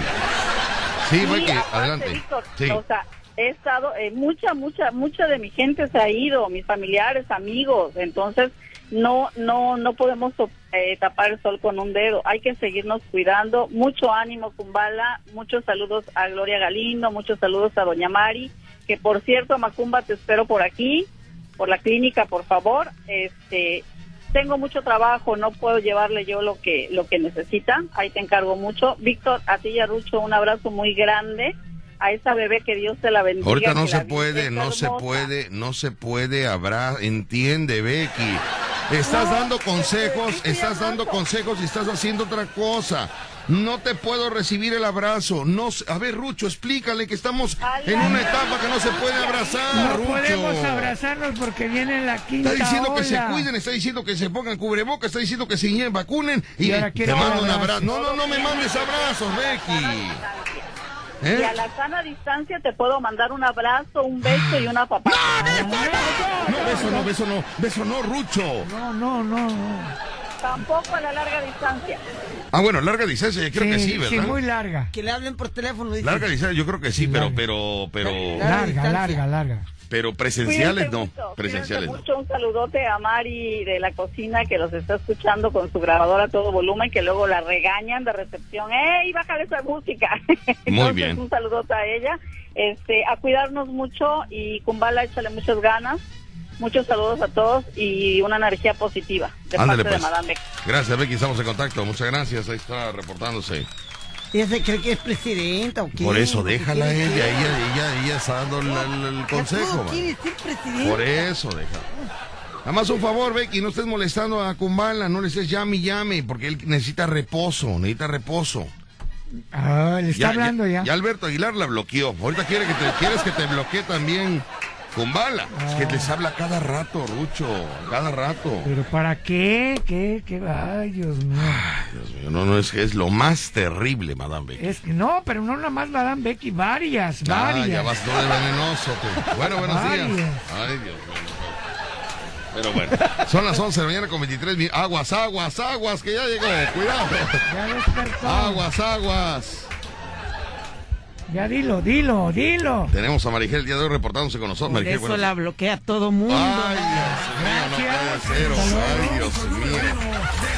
Sí, Sí, aparte, adelante. Víctor, Sí. O sea, he estado, eh, mucha, mucha, mucha de mi gente se ha ido, mis familiares, amigos, entonces no, no, no podemos eh, tapar el sol con un dedo. Hay que seguirnos cuidando. Mucho ánimo, Kumbala. Muchos saludos a Gloria Galindo, muchos saludos a Doña Mari. Que por cierto, Macumba, te espero por aquí, por la clínica, por favor. Este, tengo mucho trabajo, no puedo llevarle yo lo que lo que necesita. Ahí te encargo mucho. Víctor, a ti y a Rucho un abrazo muy grande. A esa bebé que Dios te la bendiga. Ahorita no se puede, no se puede, no se puede habrá, entiende, Becky. Estás No, dando consejos, estás dando consejos y estás haciendo otra cosa. No te puedo recibir el abrazo. No, se- a ver, Rucho, explícale que estamos en una etapa que no se puede abrazar, No Rucho. podemos abrazarnos porque viene la quinta Está diciendo que se cuiden, está diciendo que se pongan cubrebocas, está diciendo que se vacunen y, Y ahora te mando un abrazo. abrazo. No, no, no me mandes abrazos, Becky. ¿Eh? Y a la sana distancia te puedo mandar un abrazo, un beso y una papá. No, beso no, beso no, beso no, Rucho. No, no, no, no. Tampoco a la larga distancia. Ah, bueno, larga distancia, yo creo que sí, ¿verdad? muy larga. Que le hablen por teléfono. dice. Larga distancia, yo creo que sí, Sí, pero, larga. pero, pero, Larga larga, larga. Pero presenciales Cuídense no, mucho, presenciales cuídense no. mucho. Un saludote a Mari de la cocina que los está escuchando con su grabadora a todo volumen, que luego la regañan de recepción. ¡Ey, bájale esa música! Entonces, bien. Un saludote a ella. Este, a cuidarnos mucho y Kumbala, échale muchas ganas. Muchos saludos a todos y una energía positiva de Ándale, parte pues. de Madame Beck. Gracias, Becky, estamos en contacto. Muchas gracias, ahí está reportándose. Ella se cree que es presidenta o qué. Por eso, déjala ella, ella, ella, ella está dando el, el- el consejo. quiere ser presidenta. Por eso, déjala. Nada más un favor, Becky, no estés molestando a Kumbala, no le estés llame y llame, porque él necesita reposo, necesita reposo. Ah, le está hablando ya. Ya Alberto Aguilar la bloqueó. Ahorita quiere que te, quieres que te bloquee también Es que les habla cada rato, Rucho, cada rato. ¿Pero para qué? ¿Qué? ¿Qué? Ay, Dios mío. Dios mío, no, no, es que es lo más terrible, Madame Becky. Es que no, pero no nada más Madame Becky, varias, Ah, varias. ya vas todo de venenoso. tú. Bueno, buenos días. Varias. Ay, Dios mío. Pero bueno, son las 11 de la mañana con 23 minutos. Aguas, aguas, aguas, que ya llegó. Cuidado. Ya despertó. Aguas, aguas. Ya dilo, dilo, dilo. Tenemos a Marigel el día de hoy reportándose con nosotros. Por Marigel, eso la bloquea todo mundo. Ay, Dios mío, no puede ser. Ay, Dios mío.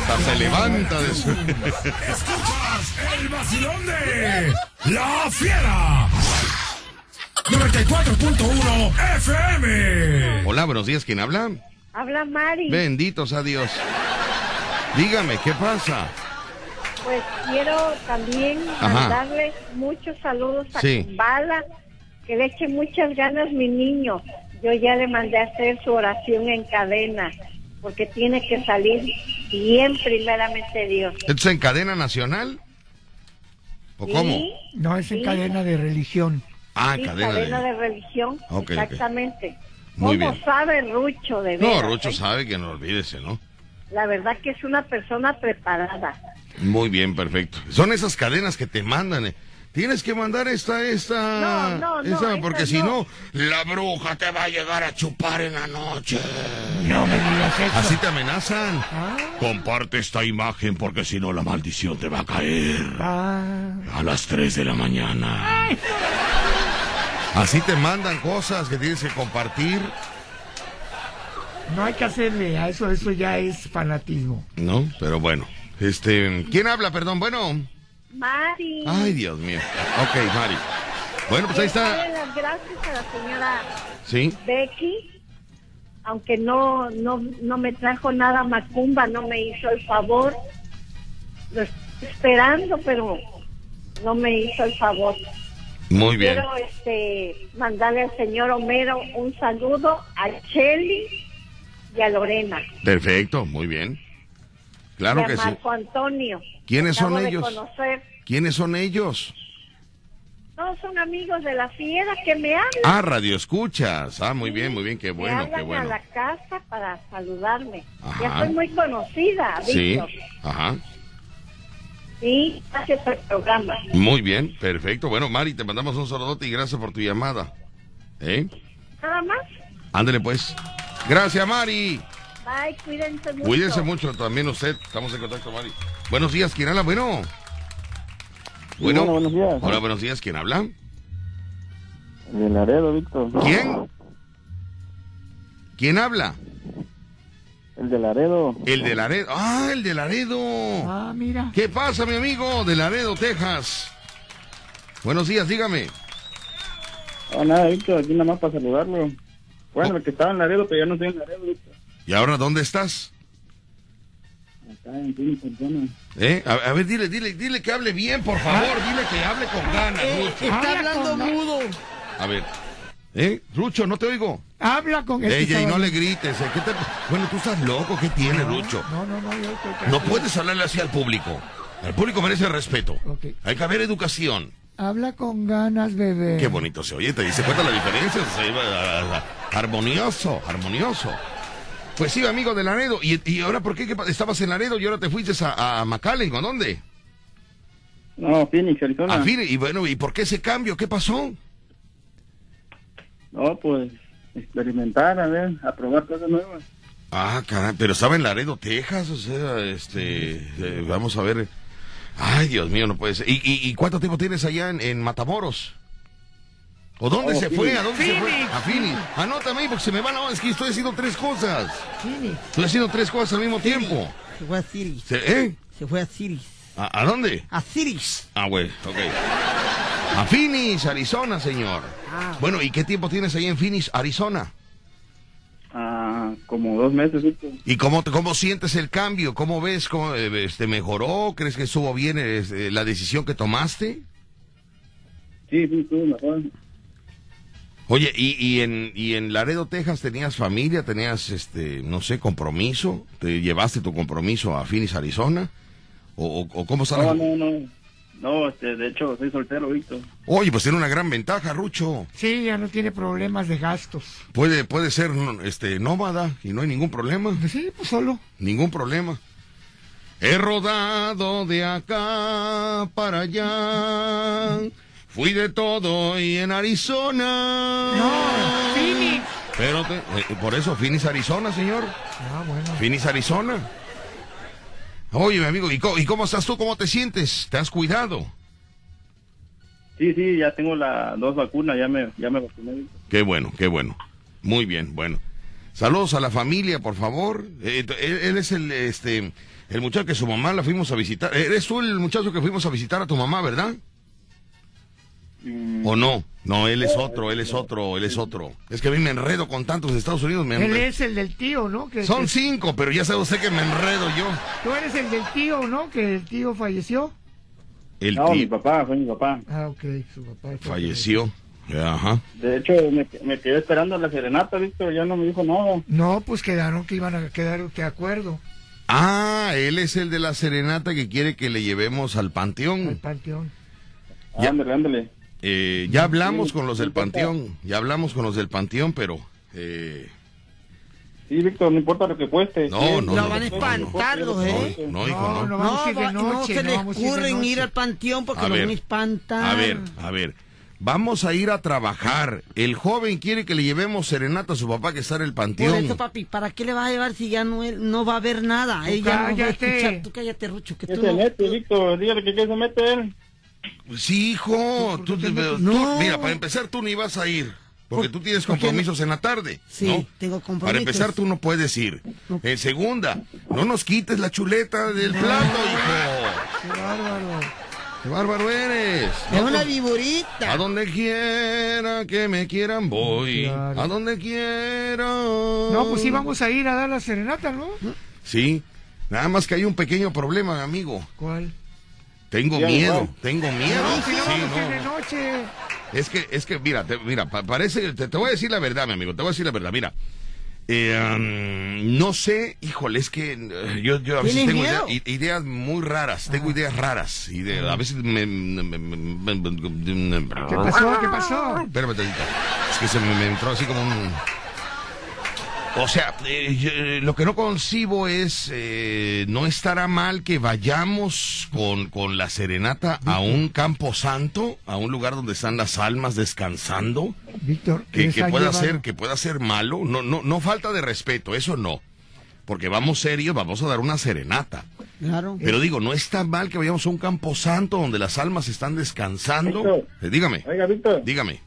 Hasta se levanta de su... Escuchas el vacilón de La Fiera. 94.1 FM. Hola, buenos días, ¿quién habla? Habla Mari. Benditos a Dios. Dígame, ¿qué pasa? Pues quiero también Ajá. mandarle muchos saludos a Sí. Kumbala, que le eche muchas ganas mi niño. Yo ya le mandé a hacer su oración en cadena, porque tiene que salir bien primeramente Dios. ¿Esto es en cadena nacional? ¿O cómo? No, es en Sí. cadena de religión. Ah, sí, cadena, cadena de... de religión. Exactamente. Muy ¿Cómo bien. sabe Rucho de No, veras, Rucho eh? sabe que no olvídese, ¿no? La verdad que es una persona preparada. Muy bien, perfecto. Son esas cadenas que te mandan. eh. Tienes que mandar esta, esta, No, no, no, esa, porque si no. no, la bruja te va a llegar a chupar en la noche. No me digas eso. Así te amenazan. Ah, Comparte esta imagen porque si no la maldición te va a caer ah. a las 3 de la mañana. Así te mandan cosas que tienes que compartir, No hay que hacerle a eso, eso ya es fanatismo. ¿no? Pero bueno, este, ¿quién habla? Perdón, bueno. Mari. Ay, Dios mío. Ok, Mari. Bueno, pues ahí está. darle las gracias a la señora Sí. Becky, aunque no, no, no me trajo nada Macumba, no me hizo el favor. Lo estoy esperando, pero no me hizo el favor. Muy bien. Quiero este, mandarle al señor Homero un saludo a Cheli y a Lorena. Perfecto, muy bien. Claro que sí. Marco Antonio. ¿Quiénes son ellos? ¿Quiénes son ellos? No, son amigos de la fiera que me hablan. Ah, radio escuchas. Ah, muy bien, muy bien, qué me bueno, hablan qué bueno. a la casa para saludarme. Ajá. Ya soy muy conocida, Sí, Víctor. ajá. Sí, gracias por el programa. Muy bien, perfecto. Bueno, Mari, te mandamos un saludote y gracias por tu llamada. ¿Eh? Nada más. Ándele pues. Gracias, Mari. Bye, cuídense mucho. Cuídense mucho también usted. Estamos en contacto, Mari. Buenos días, ¿quién habla? Bueno. Bueno. bueno, buenos días. Hola, buenos días, ¿quién habla? De Laredo, Víctor. ¿Quién? ¿Quién habla? El de Laredo. El de Laredo. Ah, el de Laredo. Ah, mira. ¿Qué pasa, mi amigo de Laredo, Texas? Buenos días, dígame. Ah, nada, Víctor, aquí nada más para saludarlo. Bueno, el que estaba en Laredo, pero ya no estoy en Laredo, Víctor. ¿Y ahora dónde estás? Acá en Phoenix, Arizona. ¿Eh? A, a ver, dile, dile, dile que hable bien, por favor. Dile que hable con ganas, Eh, Rucho. está Habla hablando con- mudo. A ver. ¿Eh? Rucho, no te oigo. Habla con este Ella, y no le grites. ¿eh? ¿Qué te- Bueno, tú estás loco. ¿Qué tienes, Rucho? No, no, no, yo estoy No puedes hablarle así al público. El público merece respeto. Hay que haber educación. Habla con ganas, bebé. Qué bonito se oye. ¿Te dice cuenta la diferencia? Se armonioso, armonioso. Pues sí, amigo de Laredo. ¿Y, y ahora por qué, ¿Qué estabas en Laredo y ahora te fuiste a, a McAllen? ¿A dónde? No, Phoenix, Arizona. A Phoenix. Y bueno, ¿y por qué ese cambio? ¿Qué pasó? No, pues, experimentar, a ver, a probar cosas nuevas. Ah, caray, pero estaba en Laredo, Texas, o sea, este, eh, vamos a ver. Ay, Dios mío, no puede ser. ¿Y, y, y cuánto tiempo tienes allá en, en Matamoros? ¿O dónde Oh, se fue? ¿A dónde se fue? A Phoenix. Anótame ahí porque se me van a... Es que estoy haciendo tres cosas. Phoenix. Estoy haciendo tres cosas al mismo tiempo. Se fue a Ciris. Se- ¿Eh? Se fue a Ciris. ¿A, a dónde? A Ciris. Ah, güey, ok. A Phoenix, Arizona, señor. Ah. Bueno, ¿y qué tiempo tienes ahí en Phoenix, Arizona? Ah, como dos meses. ¿Y cómo, te- cómo sientes el cambio? ¿Cómo ves? ¿Cómo, eh, este, ¿Mejoró? ¿Crees que estuvo bien este, la decisión que tomaste? Sí, sí, estuvo mejor. Oye, ¿y, y, en, ¿y en Laredo, Texas tenías familia? ¿Tenías, este, no sé, compromiso? ¿Te llevaste tu compromiso a Phoenix, Arizona? ¿O, o- o cómo está la- No, no, no. No, este, de hecho, soy soltero, Víctor. Oye, pues tiene una gran ventaja, Rucho. Sí, ya no tiene problemas de gastos. Puede, puede ser este, nómada y no hay ningún problema. Sí, pues solo. Ningún problema. He rodado de acá para allá. Fui de todo y en Arizona. No, Phoenix. Pero te- eh, por eso, Phoenix, Arizona, señor. Ah, bueno. Phoenix, Arizona. Oye, mi amigo, ¿y cómo, ¿y cómo estás tú? ¿Cómo te sientes? ¿Te has cuidado? Sí, sí, ya tengo las dos vacunas, ya me, ya me vacuné. Qué bueno, qué bueno. Muy bien, bueno. Saludos a la familia, por favor. Eh, él, él es el, este, el muchacho que su mamá la fuimos a visitar. Eres tú el muchacho que fuimos a visitar a tu mamá, ¿verdad? Mm, ¿O no? No, él es otro, él es otro, él es otro. Es que a mí me enredo con tantos de Estados Unidos. Me Él es el del tío, ¿no? Que, Son que- cinco, pero ya sabe usted que me enredo yo. Tú eres el del tío, ¿no? Que el tío falleció. El no, mi tío papá, fue mi papá. Ah, ok, su papá. fue- falleció. Ajá. De hecho, me, me quedé esperando la serenata, Víctor, ya no me dijo nada. No, pues quedaron que iban a quedar de acuerdo Ah, él es el de la serenata que quiere que le llevemos al al panteón. panteón. Ya. Ándale, ándale. Eh, ya hablamos con los del panteón, ya hablamos con los del panteón, pero eh, Sí, Víctor, no importa lo que cueste. No, Sí, no, no, van a no, espantarlos, ¿eh? no, hijo, No, no. no vamos a ir de va- no noche, se no les a ir al panteón porque A los van a espantar. A ver, a ver. Vamos a ir a trabajar. El joven quiere que le llevemos serenata a su papá que está en el Por panteón. eso, papi, ¿para qué le vas a llevar si ya no, él no va a ver nada? Ella no va a cállate. escuchar. Tú cállate, Rucho, que ¿Qué tú se no... mete, Víctor? Dígale que qué se mete él. Sí, hijo. Tú, te- tú- No. mira, para empezar tú ni vas a ir. Porque tú tienes por compromisos en la tarde. Sí, ¿no? tengo compromisos. Para empezar tú no puedes ir. En segunda, no nos quites la chuleta del plato, hijo. Qué bárbaro. Qué bárbaro eres. Es una viborita. A donde quiera que me quieran voy. Claro. A donde quiera. No, pues sí vamos a ir a dar la serenata, ¿no? Sí. Nada más que hay un pequeño problema, amigo. ¿Cuál? Tengo miedo, tengo miedo. No, si no Sí, vamos a ir de no. noche. Es que, es que, mira, te- mira, pa- parece, te, te voy a decir la verdad, mi amigo, te voy a decir la verdad, mira. Eh, um, no sé, híjole, es que eh, yo, yo a veces ¿Tienes tengo idea- ideas muy raras, tengo ideas raras. De- a veces me... me- me- me- ¿Qué pasó? ¿Qué pasó? Espérame. Es que se me, me entró así como un... O sea, eh, yo, eh, lo que no concibo es, eh, no estará mal que vayamos con, con la serenata a un campo santo, a un lugar donde están las almas descansando, Víctor, que, que pueda llevado- ser, que pueda ser malo, no, no, no falta de respeto, eso no, porque vamos serios, vamos a dar una serenata. Claro. Pero digo, no está mal que vayamos a un campo santo donde las almas están descansando. Víctor. Eh, dígame, Oiga, Víctor, dígame.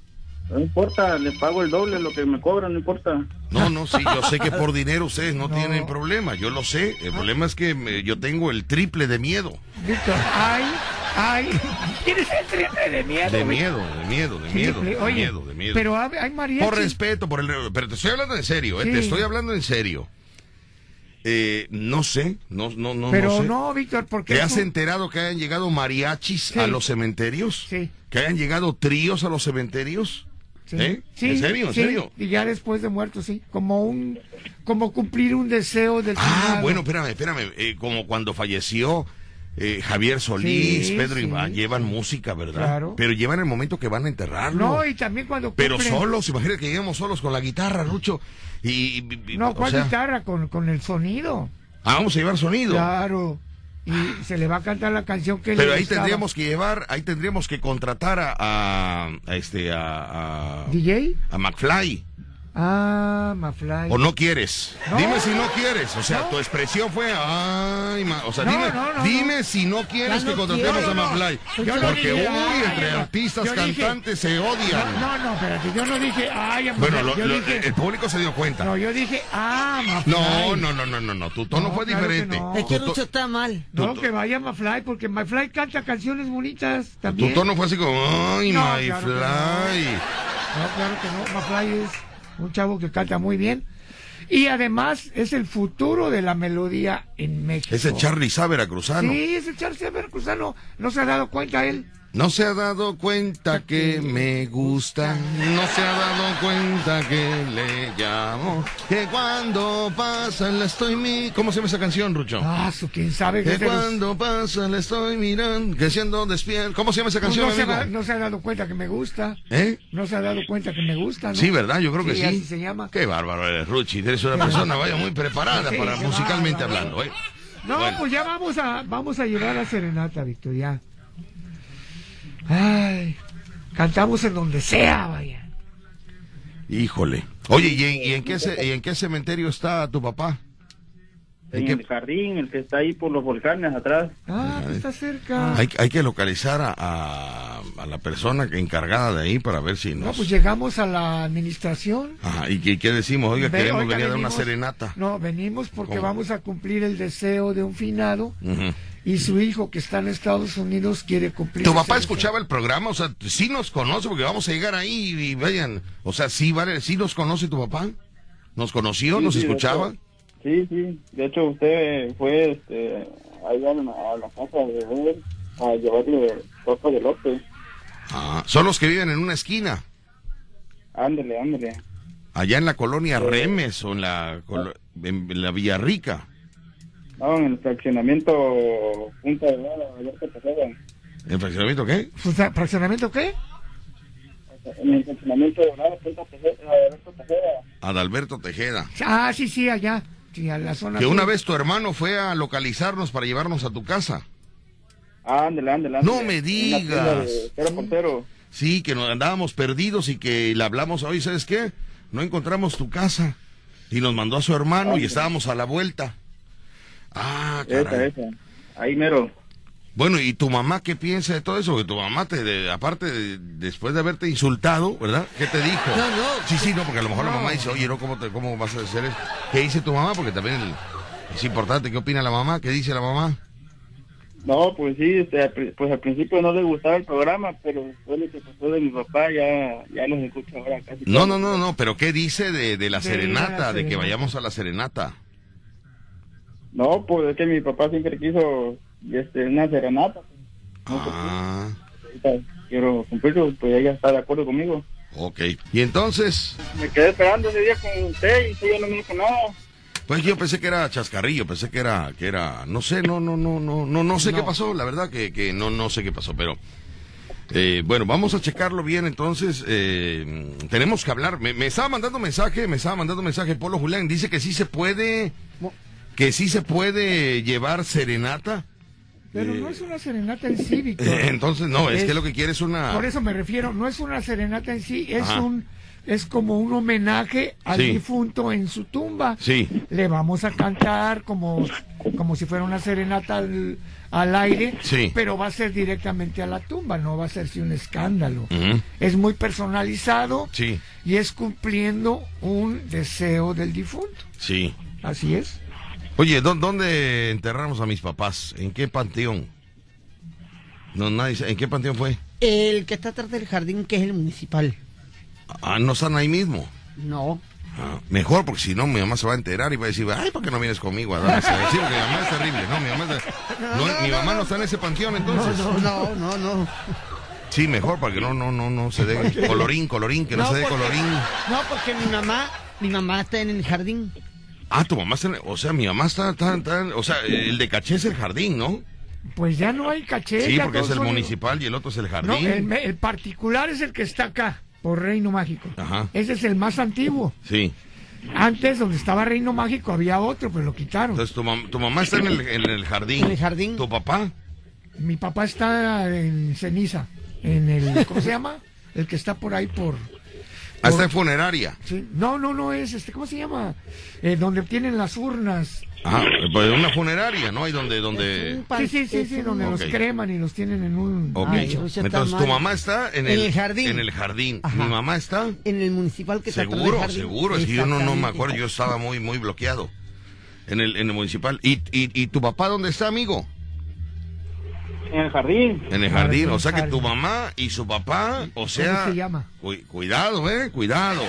No importa, le pago el doble lo que me cobran, no importa. No, no, sí, yo sé que por dinero ustedes no, No. tienen problema, yo lo sé. El problema es que me- yo tengo el triple de miedo. Víctor, ay, ay. ¿Tienes el triple de miedo? De miedo, de miedo, de miedo, Triple. de Oye, miedo, de miedo. Pero hay mariachis. Por respeto, por el... Pero te estoy hablando en serio, ¿eh? Te estoy hablando en serio. Eh, no sé, no, no, no, Pero no sé. no, Víctor, porque ¿Te has enterado que hayan llegado mariachis Sí. a los cementerios? Sí. ¿Que hayan llegado tríos a los cementerios? Sí. ¿Eh? Sí, ¿En serio? ¿En sí, serio? Y ya después de muerto, sí. Como un, como cumplir un deseo del Ah, bueno, espérame, espérame. eh, como cuando falleció eh, Javier Solís, Sí, Pedro sí. Iván, llevan música, ¿verdad? Claro. Pero llevan el momento que van a enterrarlo. No, y también cuando Pero cumplen- solos, imagínate que lleguemos solos con la guitarra, Rucho. Y, No, ¿cuál sea, guitarra? Con, con el sonido. Ah, vamos a llevar sonido. Claro. Y se le va a cantar la canción que Pero le ahí tendríamos que llevar, ahí tendríamos que contratar a, a, a este, a, a, ¿DJ? a McFly. Ah, Mafly. ¿O no quieres? No. Dime si no quieres. O sea, No. tu expresión fue, ay, ma-". o sea, No, dime, no, no, dime si no quieres que contratemos quiero. a no Porque, dije, uy, entre no. artistas, Yo dije- cantantes se odian. No, no, espérate, yo no dije, ay, a Bueno, Mafly. lo- yo lo- dije, el público se dio cuenta. no, yo dije, ah, Mafly. No, no, no, no, no, no, tu tono No, fue claro que diferente. no. Es que Tu Rucho está mal. No, tu- que vaya Mafly, porque Mafly canta canciones bonitas Tu también. tono fue así como, ay, No, my claro que no. fly. No, claro que no. Mafly es un chavo que canta muy bien. Y además es el futuro de la melodía en México. Ese Charlie Sá veracruzano. Sí, ese Charlie Veracruzano. No se ha dado cuenta él. No se ha dado cuenta que me gusta, no se ha dado cuenta que le llamo, que cuando pasa la estoy mi... ¿Cómo se llama esa canción, Rucho? Ah, su quién sabe que cuando pasa la estoy mirando, que siendo despierto. ¿Cómo se llama esa Pues canción, no, se amigo? ha, no se ha dado cuenta que me gusta. ¿Eh? No se ha dado cuenta que me gusta, ¿no? Sí, ¿verdad? Yo creo que sí. así se llama. Qué bárbaro eres, Ruchi. Eres una persona, vaya, muy preparada Sí, para musicalmente hablando, ¿eh? No, Bueno. pues ya vamos a, vamos a llevar a Serenata, Víctor, ya. Ay, cantamos en donde sea, vaya. Híjole. Oye, ¿y en, qué, y en qué cementerio está tu papá? ¿En qué- el jardín, el que está ahí por los volcanes atrás. Ah, está cerca. Hay, hay que localizar a, a, a la persona que- encargada de ahí para ver si No, nos... pues llegamos a la administración. Ajá, ¿y qué, qué decimos? Oiga, Ve- queremos oiga, venir a dar una venimos- serenata. No, venimos porque ¿Cómo? vamos a cumplir el deseo de un finado Ujú. y su hijo que está en Estados Unidos quiere cumplir. ¿Tu papá deseo. escuchaba el programa? O sea, sí nos conoce porque vamos a llegar ahí y vayan. O sea, sí, vale, sí nos conoce tu papá. ¿Nos conoció? Sí, ¿Nos sí, escuchaba? hecho, Sí, sí. De hecho, usted fue este, allá a la, a la casa de él a llevarle ropa de lote. Ah, son los que viven en una esquina. Ándele, ándele. Allá en la colonia Remes o en la, colo- en la Villarrica. No, en el fraccionamiento Punta de Tejeda. ¿En fraccionamiento qué? Fusa- ¿Fraccionamiento qué? En el fraccionamiento de Punta Tejeda, Alberto Tejeda. Adalberto Tejeda. Ah, sí, sí, allá. Sí, a la zona. Que una vez tu hermano fue a localizarnos para llevarnos a tu casa. Ándele, ándele, ándele. No me digas. Cero por cero. Sí, que nos andábamos perdidos y que le hablamos hoy, ¿sabes qué? No encontramos tu casa. Y nos mandó a su hermano y estábamos a la vuelta. Ah, Esa, esa. Ahí mero. Bueno, ¿y tu mamá qué piensa de todo eso? Que tu mamá, te, de- aparte, de- después de haberte insultado, ¿verdad? ¿Qué te dijo? No, no. Sí, sí, no, porque a lo mejor la mamá dice, oye, ¿no? ¿Cómo, te- ¿Cómo vas a hacer eso? ¿Qué dice tu mamá? Porque también el- es importante. ¿Qué opina la mamá? ¿Qué dice la mamá? No, pues sí, este, pues al principio no le gustaba el programa, pero después lo que pasó de mi papá ya, ya los escucho ahora casi. No, no, no, no, pero ¿qué dice de, de la De serenata? De que vayamos a la serenata. No, pues es que mi papá siempre quiso este, una serenata. Ah, Ahorita quiero cumplirlo, pues ella está de acuerdo conmigo. ok. Y entonces, Me quedé esperando ese día con usted y usted ya no me dijo nada. pues yo pensé que era chascarrillo, pensé que era, que era, no sé, no, no, no, no, no, no sé qué pasó, la verdad que, que no, no sé qué pasó, pero eh, bueno, vamos a checarlo bien, entonces eh, tenemos que hablar. Me, me estaba mandando mensaje, me estaba mandando mensaje Polo Julián, dice que sí se puede, que sí se puede llevar serenata. Pero no es una serenata en sí, Víctor. Eh, entonces no, es, Es- que lo que quiere es una. Por eso me refiero, no es una serenata en sí, es Ajá. un es como un homenaje al Sí. difunto en su tumba. Sí. Le vamos a cantar como, como si fuera una serenata al, al aire, Sí. pero va a ser directamente a la tumba, no va a ser un escándalo. Es muy personalizado Sí, y es cumpliendo un deseo del difunto. sí. Así es. Oye, ¿dó- ¿dónde enterramos a mis papás? ¿En qué panteón? No, nadie. ¿En qué panteón fue? El que está atrás del jardín, que es el municipal. Ah, no están ahí mismo. No. Ah, mejor, porque si no, mi mamá se va a enterar y va a decir, ay, ¿por qué no vienes conmigo a dar ese-?" Sí, porque mi mamá es terrible. No, mi mamá, es- no, mi mamá no está en ese panteón, entonces. No, no, no, no. Sí, mejor, para que no, no, no, no se dé colorín, colorín, que no, se dé porque- colorín. No, porque mi mamá, mi mamá está en el jardín. Ah, tu mamá está en, o sea, mi mamá está, está, está- o sea, el de caché es el jardín, ¿no? Pues ya no hay caché. Sí, porque es el son- municipal y el otro es el No, jardín. el, me- el particular es el que está acá, por Reino Mágico. Ajá. Ese es el más antiguo. Sí. Antes, donde estaba Reino Mágico, había otro, pero lo quitaron. Entonces tu, mam- tu mamá está en el, en el jardín. En el jardín. ¿Tu papá? Mi papá está en ceniza, en el, ¿cómo se llama? El que está por ahí por... Ah, está en funeraria. sí. No, no, no es, este, ¿cómo se llama? Eh, donde tienen las urnas. Ah, pues una funeraria, ¿no? Ahí donde, donde... Sí, sí, sí, sí, donde los creman y los tienen en un... Ok. Ay, Entonces tu mamá está en En el, jardín. En el jardín. Ajá. Mi mamá está... En el municipal que está Seguro, jardín. seguro. Es que yo no, no me acuerdo. Yo estaba muy, muy bloqueado. En el, en el municipal. ¿Y, y, ¿Y tu papá dónde está, amigo? En el jardín. En el Jardín, jardín. O sea que tu jardín. mamá y su papá, o sea... se llama? cu- cuidado, eh, cuidado.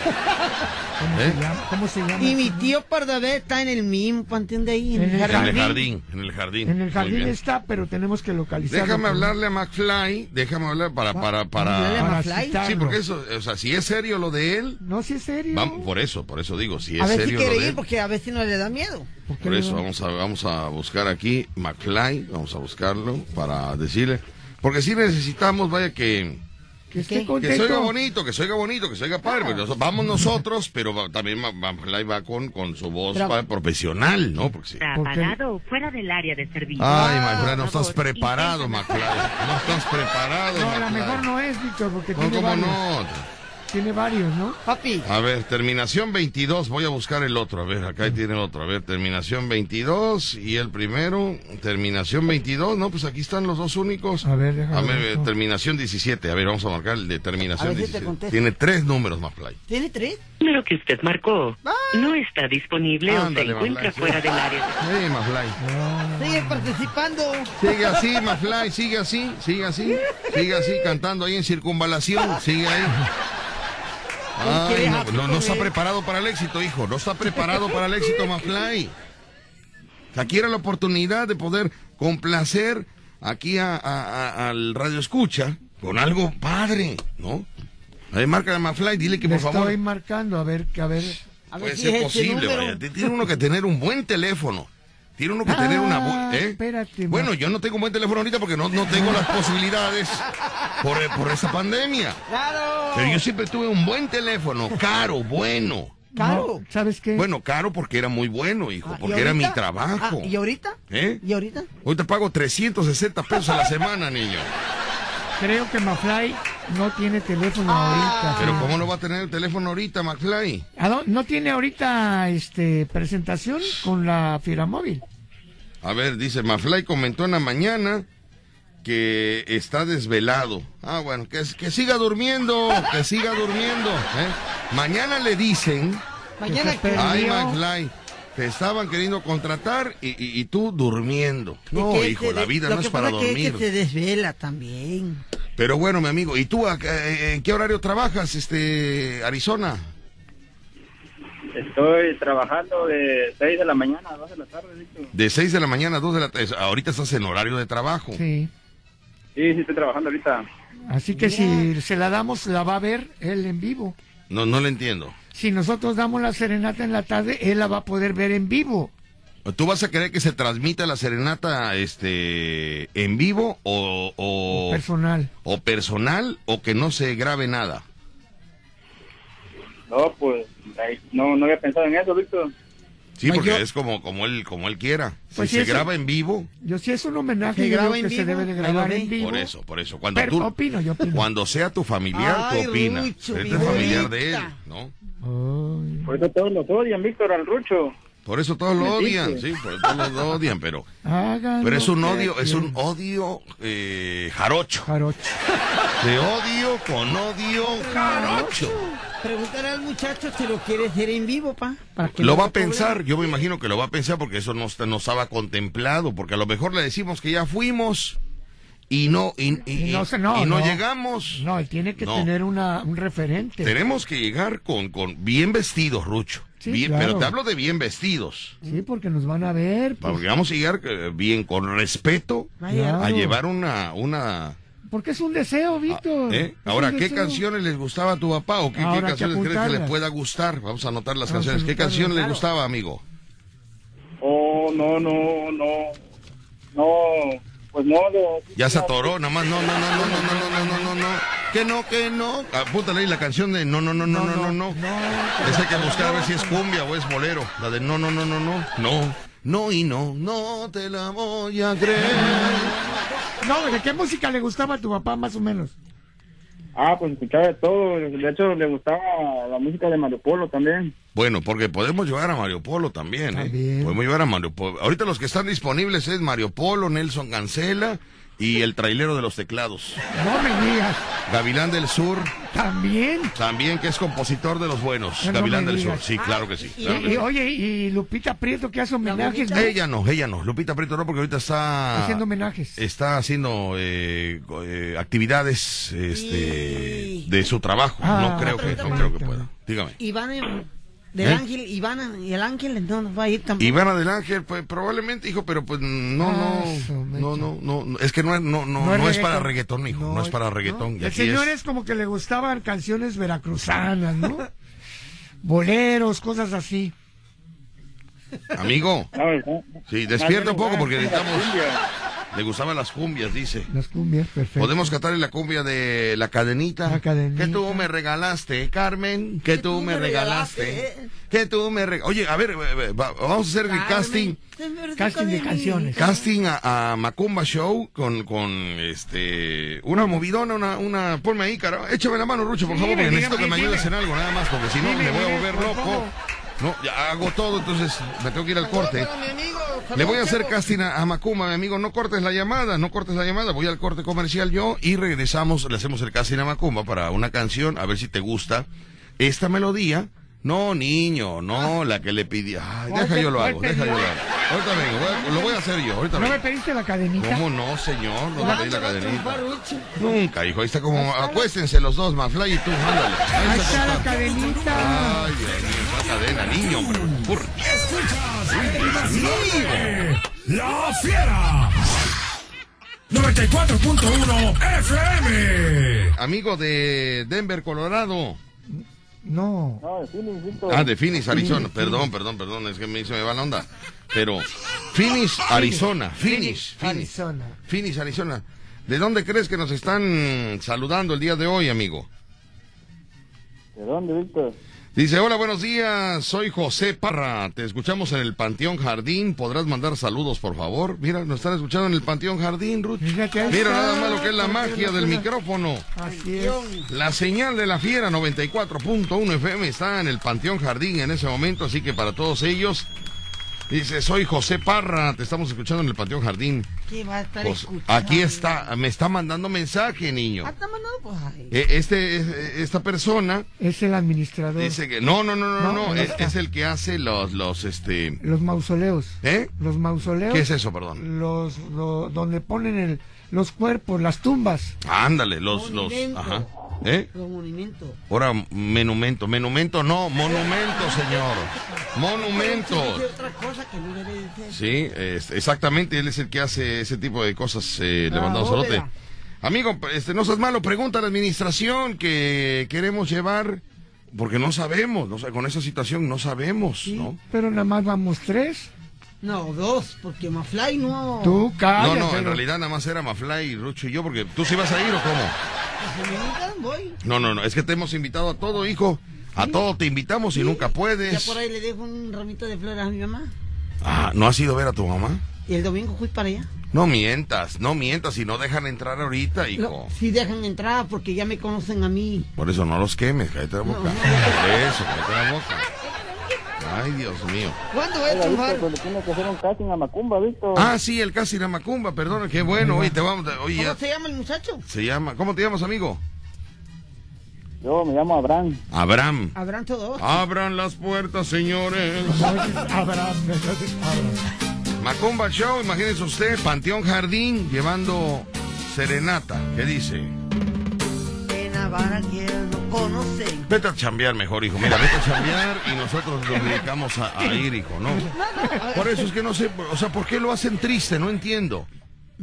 ¿Cómo, ¿Eh? se llama? ¿Cómo se llama? Y mi tío Pardavé está en el mismo panteón de ahí, en, En el el En jardín. el jardín, en el jardín. En el jardín está, pero tenemos que localizarlo. Déjame hablarle a McFly, déjame hablar para, para, Hablarle para... a para McFly. citarlo. Sí, porque eso, o sea, si es serio lo de él, No, si es serio. vamos, por eso, por eso digo, si es A ver si serio lo quiere ir, porque a veces no le da miedo. ¿Por eso vamos a, vamos a buscar aquí McFly, vamos a buscarlo para decirle, porque si necesitamos, vaya que, Que esté que se oiga bonito, que se oiga bonito, que se oiga padre, vamos nosotros, pero va- también McFly va con, con su voz Pero- profesional, ¿no? Porque sí. Fuera del área de servicio. Ay, McFly, no estás preparado, McFly, no estás preparado, No, a lo McFly. mejor no es, Víctor, porque No, tiene ¿cómo varios. no? Tiene varios, ¿no? Papi. A ver, terminación 22, voy a buscar el otro, a ver, acá tiene el otro, a ver, terminación 22 y el primero, terminación 22, no, pues aquí están los dos únicos. A ver, déjame A ver, ver. terminación 17, a ver, vamos a marcar el de terminación A ver si te 17. contesto. Tiene tres números más play. ¿Tiene tres? Número que usted marcó no está disponible Ándale, o se encuentra fuera del área. Sí, Maflay. Sigue participando. Sigue así, Maflay, sigue así, sigue así, sigue así, cantando ahí en circunvalación, sigue ahí. Ay, no, no, no está preparado para el éxito, hijo, no está preparado para el éxito, Maflay. Aquí era la oportunidad de poder complacer aquí a, a- a- al radio escucha con algo padre, ¿no? A ver, marca a Maflay, dile que Le por favor estoy marcando, a ver, que a ver. A ver puede si ser posible, vaya. Tiene uno que tener un buen teléfono. Tiene uno que tener una Ah, bu- ¿eh? espérate, Bueno, ma- yo no tengo buen teléfono ahorita porque no, no tengo las posibilidades por, por esa pandemia. ¡Claro! Pero yo siempre tuve un buen teléfono, caro, bueno. ¡Caro! No, ¿Sabes qué? Bueno, caro porque era muy bueno, hijo, Ah, ¿y porque era mi trabajo. Ah, ¿Y ahorita? ¿Eh? ¿Y ahorita? Hoy te pago 360 pesos a la semana, niño. Creo que Mafly no tiene teléfono Ah. ahorita. Pero sí. ¿cómo no va a tener el teléfono ahorita, McFly? ¿A dó- ¿No tiene ahorita este presentación con la Fiera Móvil? A ver, dice, Mafly comentó en la mañana que está desvelado. Ah, bueno, que, que siga durmiendo, que siga durmiendo. ¿eh? Mañana le dicen, Mañana que... ay, McFly, te estaban queriendo contratar y, y- y tú durmiendo. No, que hijo, la vida no es para que dormir. Es que se desvela también. Pero bueno, mi amigo, ¿y tú a- eh, en qué horario trabajas, este, Arizona? Estoy trabajando de 6 de la mañana a 2 de la tarde, Víctor. De 6 de la mañana a 2 de la tarde. Ahorita estás en horario de trabajo. Sí. Sí, sí, estoy trabajando ahorita. Así que si se la damos, la va a ver él en vivo. No, no le entiendo. Si nosotros damos la serenata en la tarde, él la va a poder ver en vivo. ¿Tú vas a querer que se transmita la serenata este en vivo o, o, Personal. o personal o que no se grabe nada? No, pues no, no había pensado en eso, Víctor. Sí, Pues porque yo- es como como él como él quiera. Pues si se eso- graba en vivo, Yo sí es un homenaje, ¿Se yo graba digo en que se vivo? debe de grabar en vivo. por eso, por eso. Cuando Pero tú opino, yo opino. cuando sea tu familiar, Ay, tú opinas. Rucho, Este mi es familiar de él. ¿no? Ay. Por eso todos los odian, Víctor, al Rucho. Por eso todos lo odian, dice. sí, por eso todos lo odian, pero pero es un odio, es un odio eh, jarocho. Jarocho. De odio con odio jarocho. Preguntar al muchacho si lo quiere hacer en vivo, pa. Para que Lo no va a problema. pensar, yo me imagino que lo va a pensar porque eso no, está- no estaba contemplado, porque a lo mejor le decimos que ya fuimos y no y, y- Y no y- se- no, y no no. llegamos. No, él tiene que No. tener una, un referente. Tenemos que llegar con, con bien vestidos, Rucho. Sí, Bien- claro. Pero te hablo de bien vestidos. Sí, porque nos van a ver. pues, Porque vamos a llegar eh, bien, con respeto, a llevar una... una porque es un deseo, Víctor. ¿eh? Ahora, ¿qué deseo. canciones les gustaba a tu papá o qué, qué que canciones crees que le apuntarlas. pueda gustar? Vamos a anotar las Vamos a canciones. ¿Qué canción le claro. gustaba, amigo? Oh, no, no, no. No, pues no. de- Ya se atoró, nada más, no, no, no, no, no, no, no, no, no, no, no, que no, que no. Apúntale ahí la canción de no, no, no, no, no, no, no. Esa hay que buscar a ver si es cumbia o es bolero. La de no, no, no, no, no, no, no y no, no te la voy a creer. No, ¿de qué música le gustaba a tu papá más o menos? Ah, pues escuchaba de todo. De hecho, le gustaba la música de Mario Polo también. Bueno, porque podemos llevar a Mario Polo también, ¿eh? También. Podemos llevar a Mario Polo. Ahorita los que están disponibles es Mario Polo, Nelson Cancela y el trailero de los teclados. No me digas. Gavilán del Sur, También. también que es compositor de los buenos. No Gavilán del digas. Sur, sí, claro que sí. Y, claro que y, sí. oye, y Lupita Prieto que hace homenajes, ¿no? Ella no, ella no. Lupita Prieto no, porque ahorita está Haciendo homenajes. está haciendo eh, eh, actividades este, Y- de su trabajo. Ah, no creo que no creo que pueda. Dígame. Ivana, del ¿Eh? Ángel, Ivana, y el Ángel no nos va a ir tampoco. Ivana del Ángel, pues probablemente, hijo, pero pues no, Ah, no. No, no, no, no, es que no es, no, no, No no, es para reggaetón. hijo, no, No, es para reggaetón. y El señor es- es como que le gustaban canciones veracruzanas, ¿no? Boleros, cosas así. amigo, sí, despierta un poco porque necesitamos. Le gustaban las cumbias, dice. Las cumbias, perfecto. Podemos cantarle la cumbia de la cadenita. La cadenita. Que tú me regalaste, Carmen. Que tú me regalaste. Que tú me regalaste. Oye, a ver, eh, eh, va- vamos a hacer el casting. Casting de canciones. Casting a, a Macumba Show con, con este una movidona, una, una, ponme ahí, cara. Échame la mano, Rucho, por favor, Dime, porque necesito dime, que me dime. ayudes en algo, nada más, porque si no me voy a volver loco. No, ya hago todo, entonces me tengo que ir al corte. Le voy a hacer casting a, a Macumba, mi amigo. No cortes la llamada, no cortes la llamada. Voy al corte comercial yo y regresamos. Le hacemos el casting a Macumba para una canción, a ver si te gusta esta melodía. No, niño, no, la que le pidió. Ay, ¿Cuál deja yo lo hago, deja yo lo hago. Ahorita vengo, voy a- lo voy a hacer yo, ahorita ¿No me vengo. pediste la cadenita? ¿Cómo no, señor? No La- le pedí la la- cadenita. Nunca, hijo, ahí está como, acuéstense los dos, Mafly y tú, ándale. Ahí Ahí está la cadenita. Ay, Dios mío, esa cadena, niño, hombre. Escuchas La Fiera. 94.1 FM. Amigo de Denver, Colorado. No. No, de Phoenix, Víctor. Ah, de Phoenix, Arizona. Perdón, perdón, perdón, es que me, se me va la onda. Pero, Phoenix, Arizona. Phoenix, Phoenix. Arizona. Phoenix, Arizona. ¿De dónde crees que nos están saludando el día de hoy, amigo? ¿De dónde, Víctor? Dice, hola, buenos días, soy José Parra, te escuchamos en el Panteón Jardín, ¿podrás mandar saludos, por favor? Mira, nos están escuchando en el Panteón Jardín, Ruth. Mira nada más lo que es la magia del micrófono. Así es. La señal de la fiera 94.1 FM está en el Panteón Jardín en ese momento, así que para todos ellos, dice, soy José Parra, te estamos escuchando en el Panteón Jardín. ¿Qué va a estar Pues, escuchando? aquí está, me está mandando mensaje, niño. Ah, está mandando, pues, ay. Eh, Este, eh, esta persona Es el administrador. dice que no, no, no, no, No, no, no es, es el que hace los, los, este, Los mausoleos. ¿eh? Los mausoleos. ¿Qué es eso, perdón? Los, lo- donde ponen el, los cuerpos, las tumbas. Ándale, los, los, ajá, ¿eh? Ahora, menumento, menumento, no, monumento, señor, monumento. Dice otra cosa que no debe decir. Sí, es- exactamente, él es el que hace ese tipo de cosas, eh, La levantando solote. Amigo, este, no seas malo, pregunta a la administración que queremos llevar, porque no sabemos, no con esa situación no sabemos, ¿no? Pero nada más vamos tres. No, dos, porque Mafly no. Tú, No, cállate. no, en realidad nada más era Mafly, Rucho y yo, porque tú sí vas a ir o cómo. Si me invitan, voy. No, no, no, es que te hemos invitado a todo, hijo. A todo te invitamos y nunca Ya puedes. por ahí le dejo un ramito de flores a mi mamá. Ah, ¿no has ido a ver a tu mamá? Y el domingo fui para allá. No mientas, no mientas, si no dejan entrar ahorita, hijo. No, sí dejan entrar porque ya me conocen a mí. Por eso no los quemes, cállate la boca. No, no. Por eso, cállate la boca. Ay, Dios mío. ¿Cuándo a triunfar? Víctor, pues le tiene que hacer un casting a Macumba, Víctor. Ah, sí, el casi la macumba, perdón, qué bueno, oye, te vamos, a- oye, ¿Cómo ya- se llama el muchacho? se llama, ¿cómo te llamas, amigo? Yo me llamo Abraham. Abraham. Habrán todos. Abran las puertas, señores. Abraham, Abraham. Macumba Show, imagínense usted, Panteón Jardín, llevando serenata. ¿Qué dice? En Navarra que no conocen. Vete a chambear mejor, hijo. Mira, vete a chambear y nosotros nos dedicamos a, a ir, hijo, ¿no? Por eso es que no sé, o sea, ¿por qué lo hacen triste? No entiendo.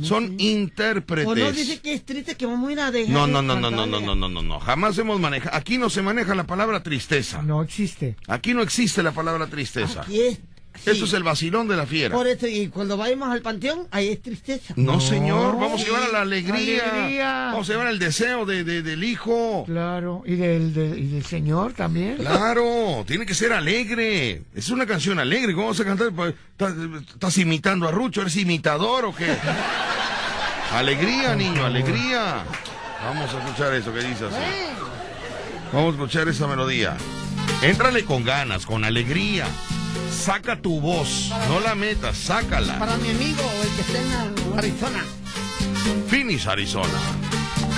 Son intérpretes. O no dice que es triste que vamos a ir a dejar. No, no, no, no, no, no, no, no, no, no. Jamás hemos manejado. Aquí no se maneja la palabra tristeza. No existe. Aquí no existe la palabra tristeza. Aquí es. Sí. Eso es el vacilón de la fiera. Por eso, y cuando vayamos al panteón, ahí es tristeza. No, señor, vamos a llevar a la alegría. Alegría. Vamos a llevar el deseo de, de- del hijo. Claro. Y del, del- y del señor también. Claro, tiene que ser alegre. Es una canción alegre. ¿Cómo vas a cantar? ¿Estás, estás imitando a Rucho? ¿Eres imitador o qué? Alegría, niño, alegría. Vamos a escuchar eso que dice así. Vamos a escuchar esa melodía. Éntrale con ganas, con alegría. Saca tu voz, no la metas, sácala. Para mi amigo, el que está en Arizona. Phoenix, Arizona.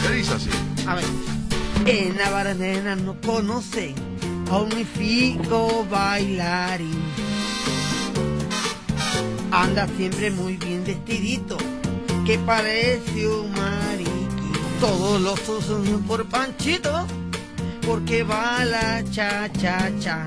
¿Qué dice así? A ver. En Navarra nena no conocen a un magnífico bailarín. Anda siempre muy bien vestidito, que parece un mariquí. Todos los usan por Panchito, porque va la cha cha cha.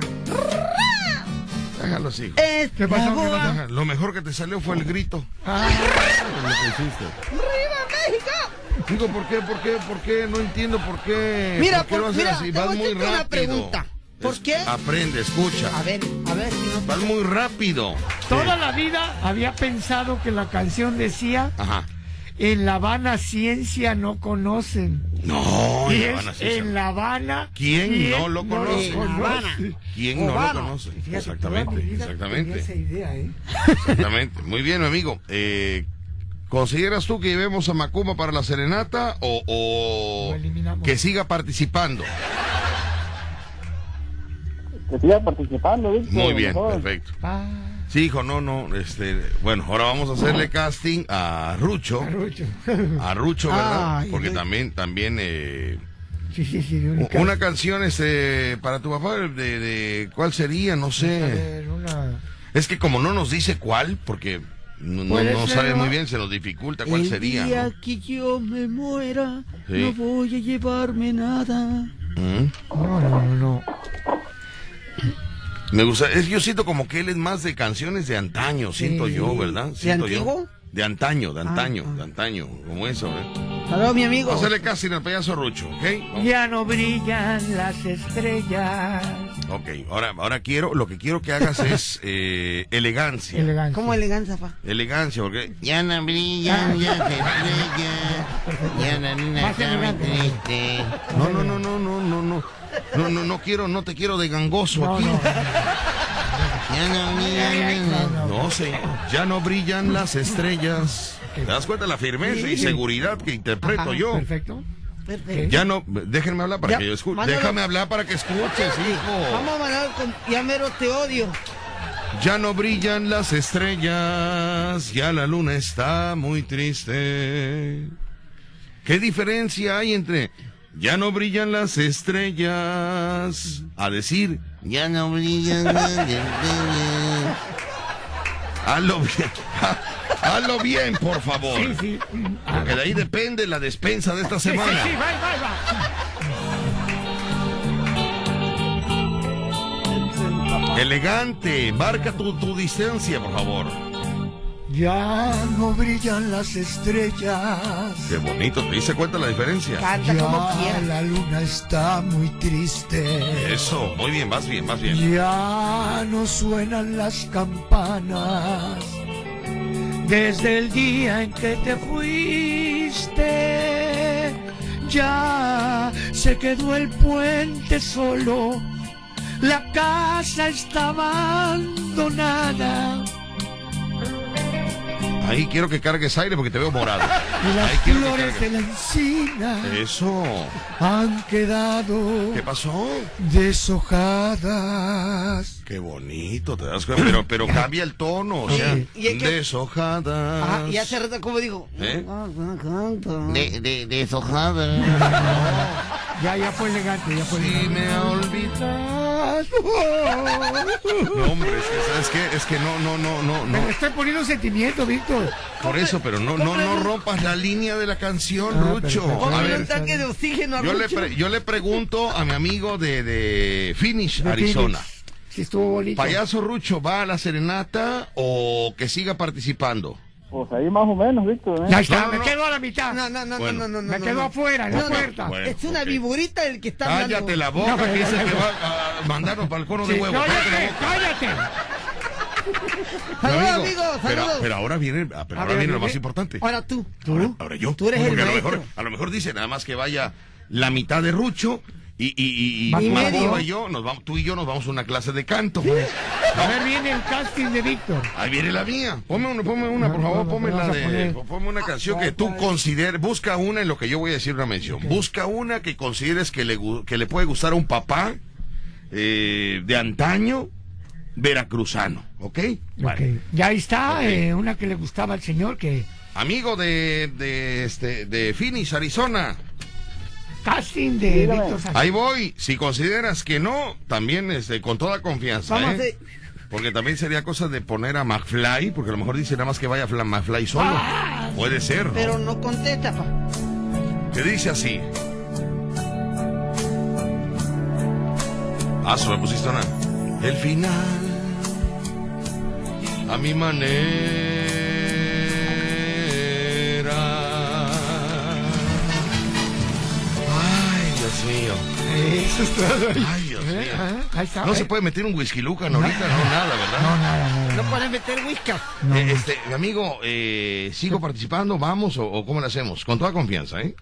Es ¿Qué pasó? Lo mejor que te salió fue el grito. Ah, Es lo que hiciste. ¡Arriba México! Digo, ¿por qué? ¿Por qué? ¿Por qué? No entiendo por qué. Mira, ¿Por qué lo por- haces mira, así? te Vas muy hacerte una rápido. pregunta. ¿Por Es- qué? Aprende, escucha. A ver, a ver si no. Vas muy rápido. toda la vida había pensado que la canción decía Ajá. En La Habana ciencia no conocen. No, en La Habana en La Habana. ¿Quién no lo conoce? conoce? ¿Quién no lo conoce? Fíjate, Exactamente, vida exactamente. tenía esa idea, ¿eh? Exactamente. Muy bien, mi amigo. Eh, ¿Consideras tú que llevemos a Macumba para la serenata o, o que siga participando? Que siga participando, Víctor. Muy bien, perfecto. Ah. Sí, hijo, no, no, este, bueno, ahora vamos a hacerle casting a Rucho. A Rucho. A Rucho, ¿verdad? Ay, Porque ay. también, también, eh, Sí, sí, sí. una una canción, este, para tu papá, de, de, ¿cuál sería? No sé. ver, una- Es que como no nos dice cuál, porque no, no, sabe muy bien, se nos dificulta cuál El sería. día ¿no? que yo me muera, Sí. no voy a llevarme nada. ¿Mm? No, no, no, no. Me gusta, es, yo siento como que él es más de canciones de antaño, siento Sí. yo, ¿verdad? ¿De Siento yo. antiguo? De antaño, de Ah, antaño, de antaño, como eso, ¿eh? Aló, mi amigo. Vamos a hacerle al payaso Rucho, ¿ok? Ya no brillan las estrellas. Ok, ahora, ahora quiero, lo que quiero que hagas es eh, elegancia. Elegancia. ¿Cómo elegancia, pa? Elegancia, porque Ya no brillan las estrellas, ya la luna Más está muy elegante. triste. no, no, no, no, no, no, no, no, no, no quiero, no te quiero de gangoso No, aquí. no. Ya no brillan las No sé, ya no brillan las estrellas. ¿Te das cuenta de la firmeza y seguridad que interpreto Ajá, yo? Perfecto. Perfecto. Ya no, déjenme hablar para Ya, que yo escuche. mándalo. Déjame hablar para que escuches, hijo. Vamos a mandar con Ya mero te odio. Ya no brillan las estrellas, ya la luna está muy triste. ¿Qué diferencia hay entre ya no brillan las estrellas a decir Ya no brillan las estrellas. hazlo bien? Hazlo bien, por favor. Sí, sí. Porque de ahí depende la despensa de esta semana. Sí, sí, va, va, va. Elegante, marca tu, tu distancia, por favor. Ya no brillan las estrellas. Qué bonito, ¿te diste cuenta la diferencia? Canta como quieras. la luna está muy triste. Eso, muy bien, vas bien, vas bien. Ya no suenan las campanas. Desde el día en que te fuiste, ya se quedó el puente solo. La casa está abandonada. Ahí quiero que cargues aire porque te veo morado. Y las Ahí quiero que flores de la encina Eso. han quedado ¿Qué pasó? deshojadas. Qué bonito, te das cuenta. Pero, pero cambia el tono, o sea, Y hay que- deshojadas. Ajá, y hace rato, como digo. ¿Eh? Ah, ah. De, de, deshojada. Ya, ya fue elegante, ya fue Si elegante. me No, hombre, es que, ¿sabes qué? Es que no, no, no, no, Me no. estoy poniendo sentimiento, Víctor. Por eso, pero no, no, no rompas la línea de la canción, Ah, Rucho. A ver, un tanque de oxígeno a yo le, Rucho. pre- yo le pregunto a mi amigo de, de Finish, De Arizona. Phoenix. Sí, estuvo bonito. ¿Payaso Rucho va a la serenata o que siga participando? Pues ahí más o menos, Víctor. ¿eh? Ya está, No, no, me no. quedo a la mitad. No, no, no, Bueno. no, no, no. me quedo no. afuera, en la No, no. puerta. Bueno, es una ok. viburita el que está hablando. Cállate la boca, que es el que va a mandarnos para el cono de Sí, huevo. Cállate la cállate. Saludos, Mi amigo, amigos, Pero, saludos. pero ahora viene, ah, pero ahora ver, viene lo viene- más importante. Ahora tú. Ahora, ahora yo. Tú eres el Porque a lo mejor, a lo mejor dice nada más que vaya la mitad de Rucho y, y, y, y, y Macoba medio. y yo, nos vamos, tú y yo nos vamos a una clase de canto. A ver, viene el casting de Víctor. Ahí viene la mía. Ponme una, ponme una por favor, no, ponme la de. Ponme una canción que tú consideres. Busca una en lo que yo voy a decir una mención. Busca una que consideres que le, que le puede gustar a un papá eh, de antaño veracruzano. ¿Ok? Ok. Ya ahí está, eh, una que le gustaba al señor, que Amigo de, de, este, de Phoenix, Arizona. Casting de Víctor Sánchez. Ahí voy. Si consideras que no, también este, con toda confianza. Vamos a ¿eh? hacer- Porque también sería cosa de poner a McFly, porque a lo mejor dice nada más que vaya Fla- McFly solo. Puede ser. Pero no contesta, pa. Que dice así. Ah, se me pusiste una. El final. A mi manera. Mío. Eso es todo. Ay, Dios ¿Eh? mío. Ahí está. No ¿eh? se puede meter un whisky lucan ahorita, no, nada, ¿verdad? No, nada, nada. No puedes meter whisky. Eh, este, mi amigo, eh, ¿sigo participando? ¿Vamos o, o cómo lo hacemos? Con toda confianza, ¿eh?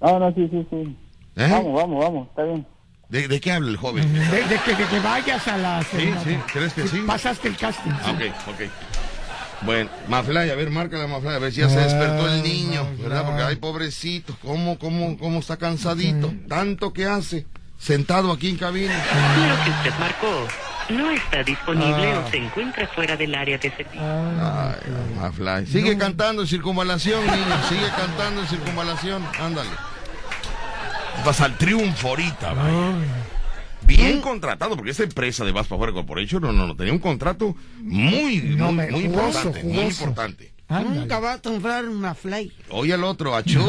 No, no, sí, sí, sí. ¿Eh? Vamos, vamos, vamos, está bien. ¿De, de qué habla el joven? De, de que, de que vayas a la serenata. sí, ¿crees que sí? Pasaste el casting. Ah, ok, ok. Bueno, Maflay, a ver, márcala Maflay, a ver si ya se despertó el niño, ¿verdad? Porque, ay, pobrecito, ¿cómo, cómo, cómo está cansadito? Tanto que hace, sentado aquí en cabina. Lo que usted marcó no está disponible Ah. o se encuentra fuera del área de servicio. Ay, Maflay. Sigue cantando en circunvalación, niño, sigue cantando en circunvalación, ándale. Vas al triunfo ahorita, vaya. Bien contratado, porque esta empresa de Vas para Afuera Corporation, no, no, no, tenía un contrato muy, No, muy, muy jugoso, importante, muy importante. Ándale. Nunca va a comprar una fly. Oye al otro, achú.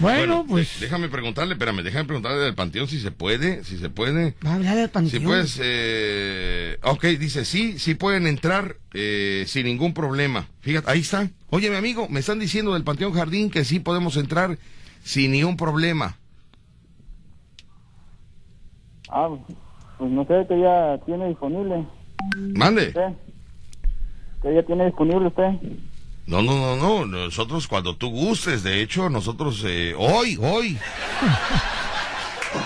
Bueno, pues. Déjame preguntarle, espérame, déjame preguntarle del panteón si se puede, si se puede. Va a hablar del panteón. Si puedes, eh, ok, dice, sí, sí pueden entrar eh, sin ningún problema. Fíjate, ahí está. Oye, mi amigo, me están diciendo del Panteón Jardín que sí podemos entrar sin ningún problema. Ah, pues no sé, que ya tiene disponible. Mande. ¿Que ya tiene disponible usted? No, no, no, no. Nosotros cuando tú gustes, de hecho, nosotros eh, hoy, hoy.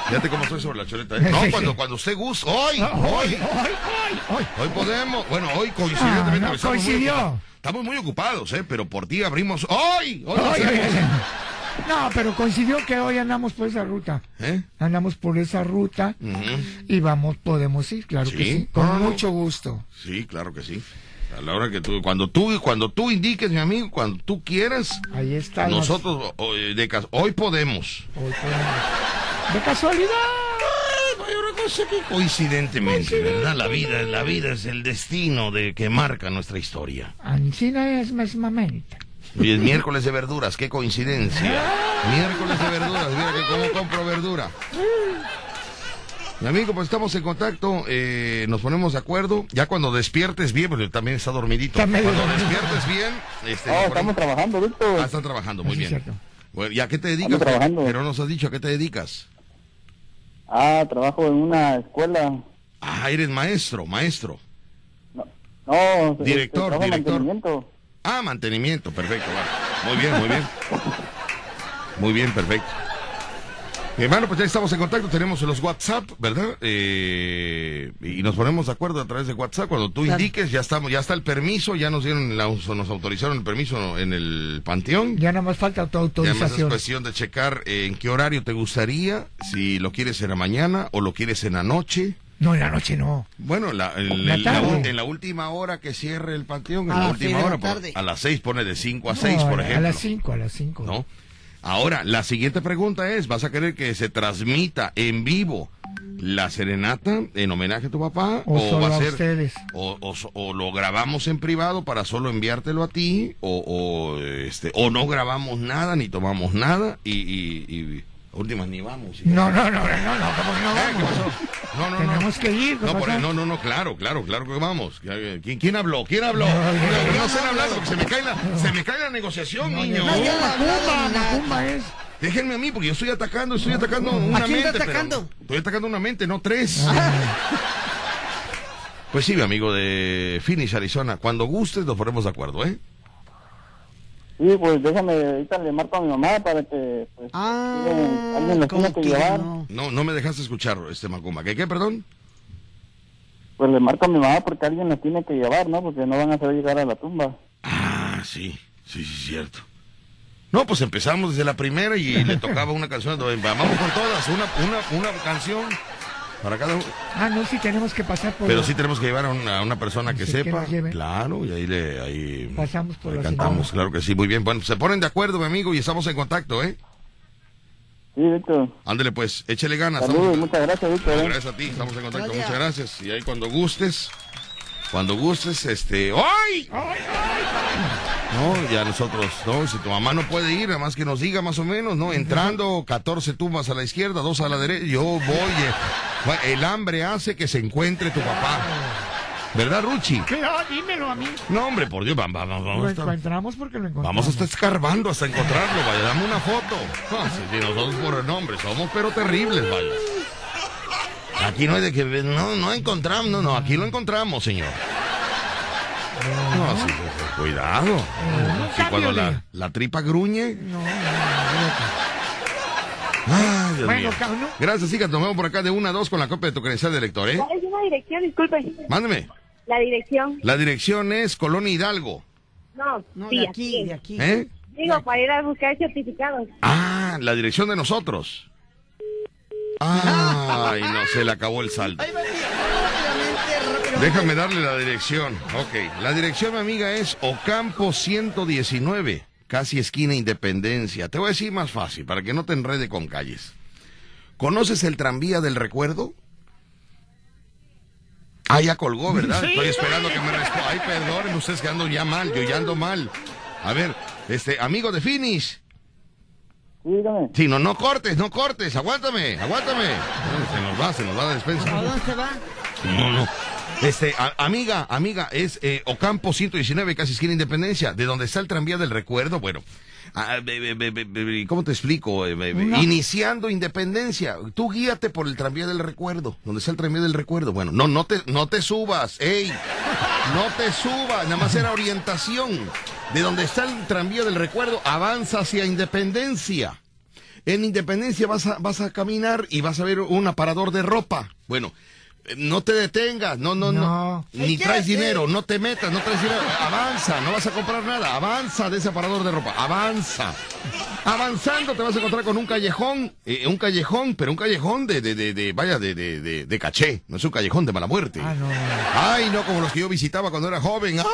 Fíjate cómo estoy sobre la chuleta. ¿eh? No, cuando, cuando usted guste, hoy, hoy. hoy, hoy, hoy. Hoy podemos, bueno, hoy coincidentemente Ah, no, estamos, muy coincidió. ocupados, estamos muy ocupados, ¿eh? pero por ti abrimos hoy. Hoy, hacemos. ay. No, pero coincidió que hoy andamos por esa ruta. ¿Eh? Andamos por esa ruta y vamos, podemos ir, claro que Sí. Con mucho gusto. Sí, claro que sí. A la hora que tú, cuando tú, cuando tú indiques, mi amigo, cuando tú quieras, Ahí está. nosotros eh, de hoy podemos. Hoy podemos. De casualidad. Que coincidentemente, ¿verdad? La vida, la vida es el destino de que marca nuestra historia. Ancina es mesmamente. Hoy es miércoles de verduras, qué coincidencia. Miércoles de verduras, mira que cómo compro verdura. Mi amigo, pues estamos en contacto, eh, nos ponemos de acuerdo. Ya cuando despiertes bien, porque también está dormidito. Está Cuando despiertes bien, este, No, nos estamos trabajando, Víctor. Ah, están trabajando, muy bien. cierto. Bueno, ¿y a qué te dedicas? Estamos trabajando. Pero nos has dicho a qué te dedicas. Ah, trabajo en una escuela. Ah, eres maestro, maestro. No, este, Director, director. Ah, mantenimiento, perfecto. vale. Muy bien, muy bien. Muy bien, perfecto. Hermano, pues ya estamos en contacto, tenemos los WhatsApp, ¿verdad? Eh, y nos ponemos de acuerdo a través de WhatsApp. Cuando tú Claro. indiques, ya estamos, ya está el permiso, ya nos dieron, la- nos autorizaron el permiso en el panteón. Ya nada más falta tu Ya más es autorización. cuestión de checar eh, en qué horario te gustaría, si lo quieres en la mañana o lo quieres en la noche. No, en la noche no. Bueno, la- en, La en la, en última hora que cierre el panteón, en A la las última hora, por- tarde. a las seis pone de cinco a No, seis, por a- ejemplo. A las 5, a las 5. ¿no? Ahora, la siguiente pregunta es, ¿vas a querer que se transmita en vivo la serenata en homenaje a tu papá? O solo va a a ser, ustedes. o, o o lo grabamos en privado para solo enviártelo a ti, o, o, este, o no grabamos nada, ni tomamos nada, y, y, y últimas ni vamos. No, no, no, no, no, ¿cómo que no ¿Eh? ¿Qué vamos? No, no, no. Tenemos que ir, ¿qué No, no, no, no, claro, claro, claro que vamos. ¿Quién, quién habló? ¿Quién habló? No, No, no, no, no, estén no, hablando, no. porque se me cae la, se me cae la negociación, niño. Macumba, Macumba es. Déjenme a mí, porque yo estoy atacando, estoy atacando una quién mente. está pero- atacando? estoy atacando una mente, no tres. Pues sí, mi amigo de Phoenix, Arizona. Cuando gustes, nos ponemos de acuerdo, ¿eh? Sí, pues déjame, ahorita le marco a mi mamá para que pues, Ah, alguien- alguien lo ¿cómo tiene que llevar. no? No, no me dejaste escuchar, este Macumba. ¿Qué, qué, perdón? Pues le marco a mi mamá porque alguien los tiene que llevar, ¿no? Porque no van a saber llegar a la tumba. Ah, sí, sí, sí, cierto. No, pues empezamos desde la primera y le tocaba una canción. Vamos con todas, una, una, una canción para cada uno. Ah, no, sí tenemos que pasar por. Pero sí tenemos que llevar a una, a una persona que Sí, que sepa. nos lleve. Claro, y ahí le ahí Pasamos por la cantamos, señora. claro que sí, muy bien. Bueno, se ponen de acuerdo, mi amigo, y estamos en contacto, ¿eh? Sí, Víctor. Ándele pues, échele ganas. Saludos, estamos- muchas gracias, Víctor. ¿eh? gracias a ti, estamos en contacto, Gracias. muchas gracias. Y ahí cuando gustes, cuando gustes, este, ¡ay! No, ya nosotros, no, si tu mamá no puede ir, nada más que nos diga más o menos, ¿no? Entrando 14 tumbas a la izquierda, dos a la derecha, yo voy. eh, el hambre hace que se encuentre tu papá. ¿Verdad, Ruchi? Pero dímelo a mí. No, hombre, por Dios, vamos, vamos, Lo vamos, a estar- encontramos porque lo encontramos. vamos a estar escarbando hasta encontrarlo, vaya, dame una foto. Ah, sí, nosotros por el nombre somos pero terribles, vaya. Aquí no hay de que, no, no encontramos, no, no, aquí lo encontramos, señor. No, sí, cuidado. Sí, cuando la, la tripa gruñe. No, Ay, Dios Bueno, mío. Gracias, hija, tomemos por acá de una a dos con la copia de tu credencial de lector, ¿eh? ¿Cuál es una dirección? Disculpe. Mándeme. La dirección. La dirección es Colonia Hidalgo. No, No, sí, de aquí, de aquí. ¿Eh? Digo, para ir a buscar certificados. Ah, la dirección de nosotros. Ay, no, se le acabó el saldo. Déjame darle la dirección. Ok, la dirección, mi amiga, es Ocampo 119, casi esquina Independencia. Te voy a decir más fácil, para que no te enrede con calles. ¿Conoces el tranvía del recuerdo? Ah, ya colgó, ¿verdad? Sí. Estoy esperando que me responda. Ay, perdonen ustedes que ando ya mal, yo ya ando mal. A ver, este, amigo de Finish. Dígame. Sí, no, no cortes, no cortes, aguántame, aguántame. Se nos va, se nos va la despensa. ¿A dónde se va? No, no. Este, a- amiga, amiga, es eh, Ocampo 119, casi esquina Independencia, de donde está el tranvía del recuerdo, bueno. Ah, ¿Cómo te explico? No. Iniciando Independencia, tú guíate por el tranvía del recuerdo, donde está el tranvía del recuerdo. Bueno, no, no te, no te subas, ey, no te subas, nada más era orientación. De donde está el tranvía del recuerdo, avanza hacia Independencia. En Independencia vas a, vas a caminar y vas a ver un aparador de ropa. Bueno, no te detengas, no, no, no. No. Ni ¿Qué traes dinero, no te metas, no traes dinero. Avanza, no vas a comprar nada. Avanza de ese aparador de ropa, avanza. Avanzando te vas a encontrar con un callejón, eh, un callejón, pero un callejón de, de, de, de- vaya, de, de, de, de caché. No es un callejón de mala muerte. Ah, no. Ay, no, como los que yo visitaba cuando era joven. ¡Ah!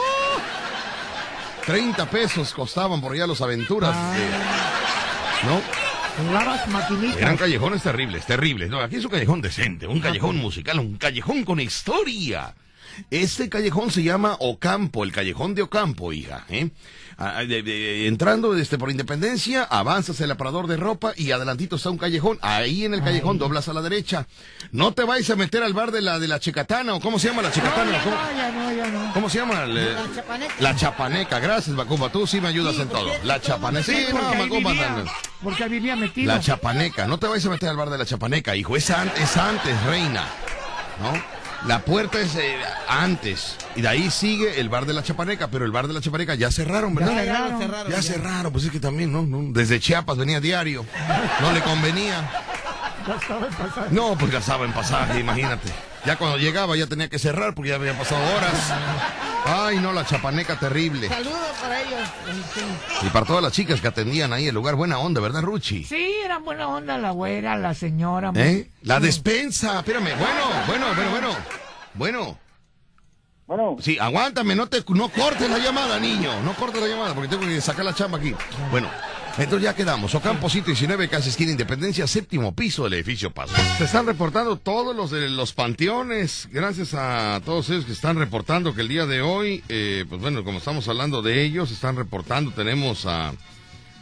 30 pesos costaban por allá los aventuras. Ah. eh, ¿No? Eran callejones terribles, terribles. No, aquí es un callejón decente, un callejón musical, un callejón con historia. Este callejón se llama Ocampo, el callejón de Ocampo, hija. ¿eh? Ah, de- entrando este, por Independencia, avanzas el aparador de ropa y adelantito está un callejón. Ahí en el callejón doblas a la derecha. No te vayas a meter al bar de la de la Checatana o cómo se llama la No, Checatana. ya ¿Cómo, no, ya no, ya no. cómo se llama? El, La chapaneca. la chapaneca, gracias, Macumba. Tú sí me ayudas Sí, en todo. La chapaneca. Sí, no, Macumba. vivía, no, no. porque vivía metido. La chapaneca, no te vayas a meter al bar de la chapaneca, hijo, es, an- es antes, reina, ¿no? La puerta es eh, antes, y de ahí sigue el bar de la chapaneca, pero el bar de la chapaneca ya cerraron, ¿verdad? Ya, ya lo cerraron. cerraron. Ya cerraron, pues es que también, ¿no? ¿no? Desde Chiapas venía diario, no le convenía. Ya estaba en pasar. No, pues gastaba en pasaje, imagínate. Ya cuando llegaba ya tenía que cerrar porque ya habían pasado horas. Ay, no, la chapaneca terrible. Saludos para ellos. Y para todas las chicas que atendían ahí el lugar, buena onda, ¿verdad, Ruchi? Sí, era buena onda la güera, la señora. ¿Eh? La despensa, espérame. Bueno, bueno, bueno, bueno. Bueno. Bueno, Sí, aguántame, no te no cortes la llamada, niño. No cortes la llamada porque tengo que sacar la chamba aquí. Bueno, entonces ya quedamos. Ocampo 119, casi esquina Independencia, séptimo piso del edificio Paso. Se están reportando todos los de los panteones. Gracias a todos ellos que están reportando que el día de hoy, eh, pues bueno, como estamos hablando de ellos, están reportando. Tenemos a,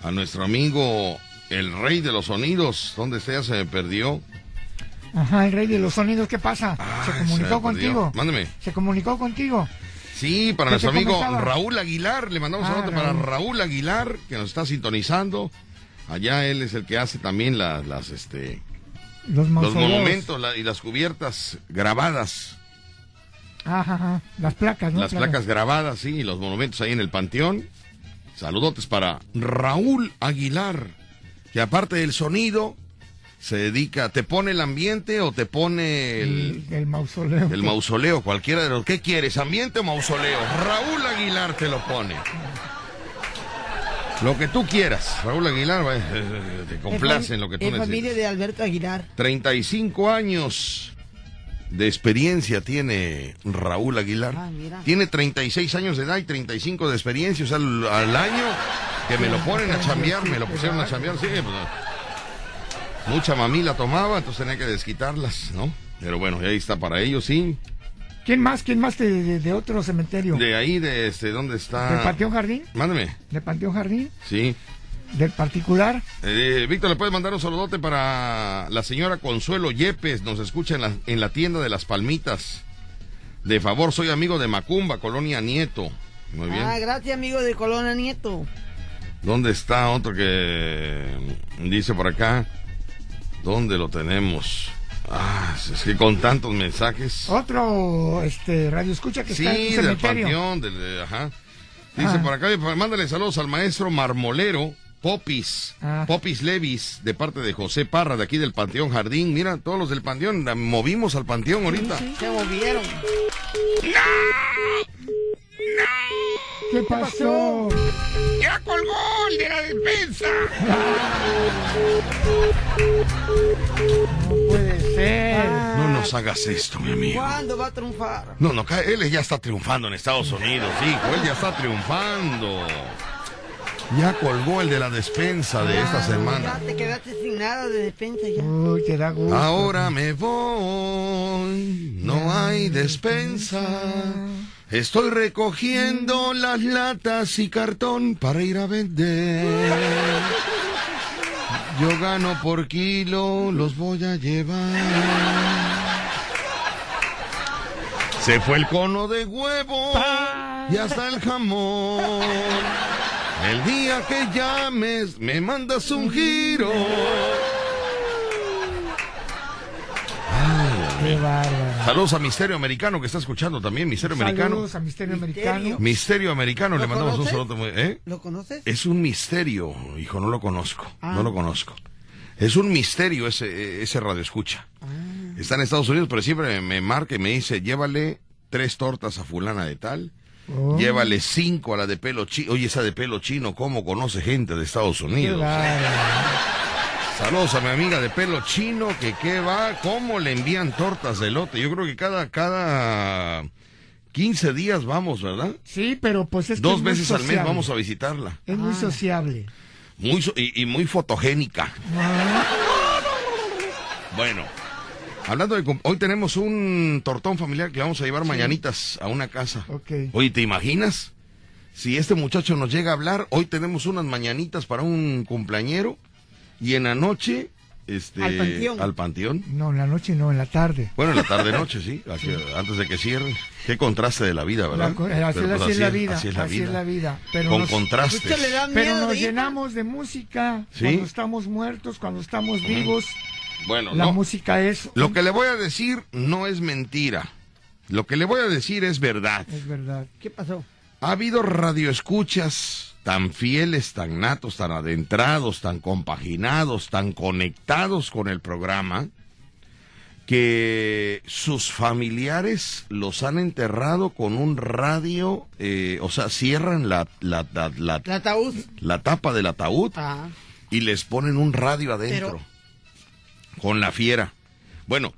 a nuestro amigo, el rey de los sonidos. ¿Dónde está? Ya se me perdió. Ajá, el rey de los sonidos, ¿qué pasa? ¿Se Ay, se comunicó contigo? Mándeme. ¿Se comunicó contigo? Sí, para ¿Qué nuestro amigo? Raúl Aguilar, le mandamos un Ah, saludo para Raúl. Aguilar, que nos está sintonizando. Allá él es el que hace también la- las, este, Los monumentos la- y las cubiertas grabadas, Ajá, ajá. Las placas, ¿no? las Claro. placas grabadas, sí, y los monumentos ahí en el panteón. Saludotes para Raúl Aguilar, que aparte del sonido, se dedica, te pone el ambiente o te pone el, El, el mausoleo. el mausoleo, cualquiera de los. ¿Qué quieres, ambiente o mausoleo? Raúl Aguilar te lo pone. Lo que tú quieras. Raúl Aguilar eh, eh, te complace en lo que tú Es familia necesites. de Alberto Aguilar. 35 años de experiencia tiene Raúl Aguilar. Ah, mira. Tiene 36 años de edad y 35 de experiencia. O sea, al, al año que me lo ponen a chambear, me lo pusieron a chambear. Sí, pues, mucha mamila tomaba, entonces tenía que desquitarlas, ¿no? Pero bueno, ahí está para ellos, sí. ¿Quién más? ¿Quién más de, de- de otro cementerio? De ahí, de este, ¿dónde está? ¿Del Panteón Jardín? Mándame. ¿De Panteón Jardín? Sí. ¿Del particular? Eh, Víctor, ¿le puedes mandar un saludote para la señora Consuelo Yepes? Nos escucha en la, en la tienda de las Palmitas. De favor, soy amigo de Macumba, Colonia Nieto. Muy bien. Ah, gracias, amigo de Colona Nieto. ¿Dónde está otro que dice por acá? ¿Dónde lo tenemos? Ah, es que con tantos mensajes. Otro este radio escucha que Sí, está en del cementerio. panteón, del- de- ajá. Dice Ah. por acá, mándale saludos al maestro marmolero Popis, Ah. Popis Levis, de parte de José Parra, de aquí del Panteón Jardín. Mira, todos los del Panteón, la movimos al Panteón ahorita. Se movieron. ¿Qué pasó? ¡Ya colgó el de la despensa! No puede ser. No nos hagas esto, mi amigo. ¿Cuándo va a triunfar? No, no, él ya está triunfando en Estados Unidos, hijo, él ya está triunfando. Ya colgó el de la despensa de esta Ya semana. te quedaste sin nada de defensa ya. Uy, te da gusto. Ahora me voy, no hay despensa. Estoy recogiendo las latas y cartón para ir a vender. Yo gano por kilo, los voy a llevar. Se fue el cono de huevo y hasta el jamón. El día que llames, me mandas un giro. Qué bárbaro. Saludos a Misterio Americano que está escuchando también. Misterio Americano. Saludos a Misterio Americano. Misterio Americano, le ¿Lo mandamos un saludo. muy- ¿eh? ¿Lo conoces? Es un misterio, hijo, no lo conozco. Ah. No lo conozco. Es un misterio ese, ese radio escucha. Ah. Está en Estados Unidos, pero siempre me marca y me dice, llévale tres tortas a fulana de tal. Oh, Llévale cinco a la de pelo chino. Oye, esa de pelo chino, ¿cómo conoce gente de Estados Unidos? bárbaro. Saludos a mi amiga de pelo chino, que qué va, cómo le envían tortas de lote. Yo creo que cada, cada 15 días vamos, ¿verdad? Sí, pero pues es que Dos es muy veces al mes vamos a visitarla. Es muy sociable. Muy so- y, y muy fotogénica. Bueno, hablando de... Hoy tenemos un tortón familiar que vamos a llevar mañanitas a una casa. Ok. Oye, ¿te imaginas? Si este muchacho nos llega a hablar, hoy tenemos unas mañanitas para un cumpleañero y en la noche, este, Al panteón. al panteón. No, en la noche no, en la tarde. Bueno, en la tarde noche, sí, antes de que cierren. Qué contraste de la vida, ¿verdad? La co- así, Pero, pues, así es la vida. Así es la vida. vida. Pero Con nos, contrastes. Pero nos llenamos de música ¿Sí? cuando estamos muertos, cuando estamos vivos. Bueno, La no, música es, lo que le voy a decir no es mentira. Lo que le voy a decir es verdad. es verdad. ¿Qué pasó? Ha habido radioescuchas tan fieles, tan natos, tan adentrados, tan compaginados, tan conectados con el programa, que sus familiares los han enterrado con un radio, eh, o sea, cierran la, la, la, ataúd. la tapa del ataúd Ah. y les ponen un radio adentro. Pero- Con la fiera. Bueno,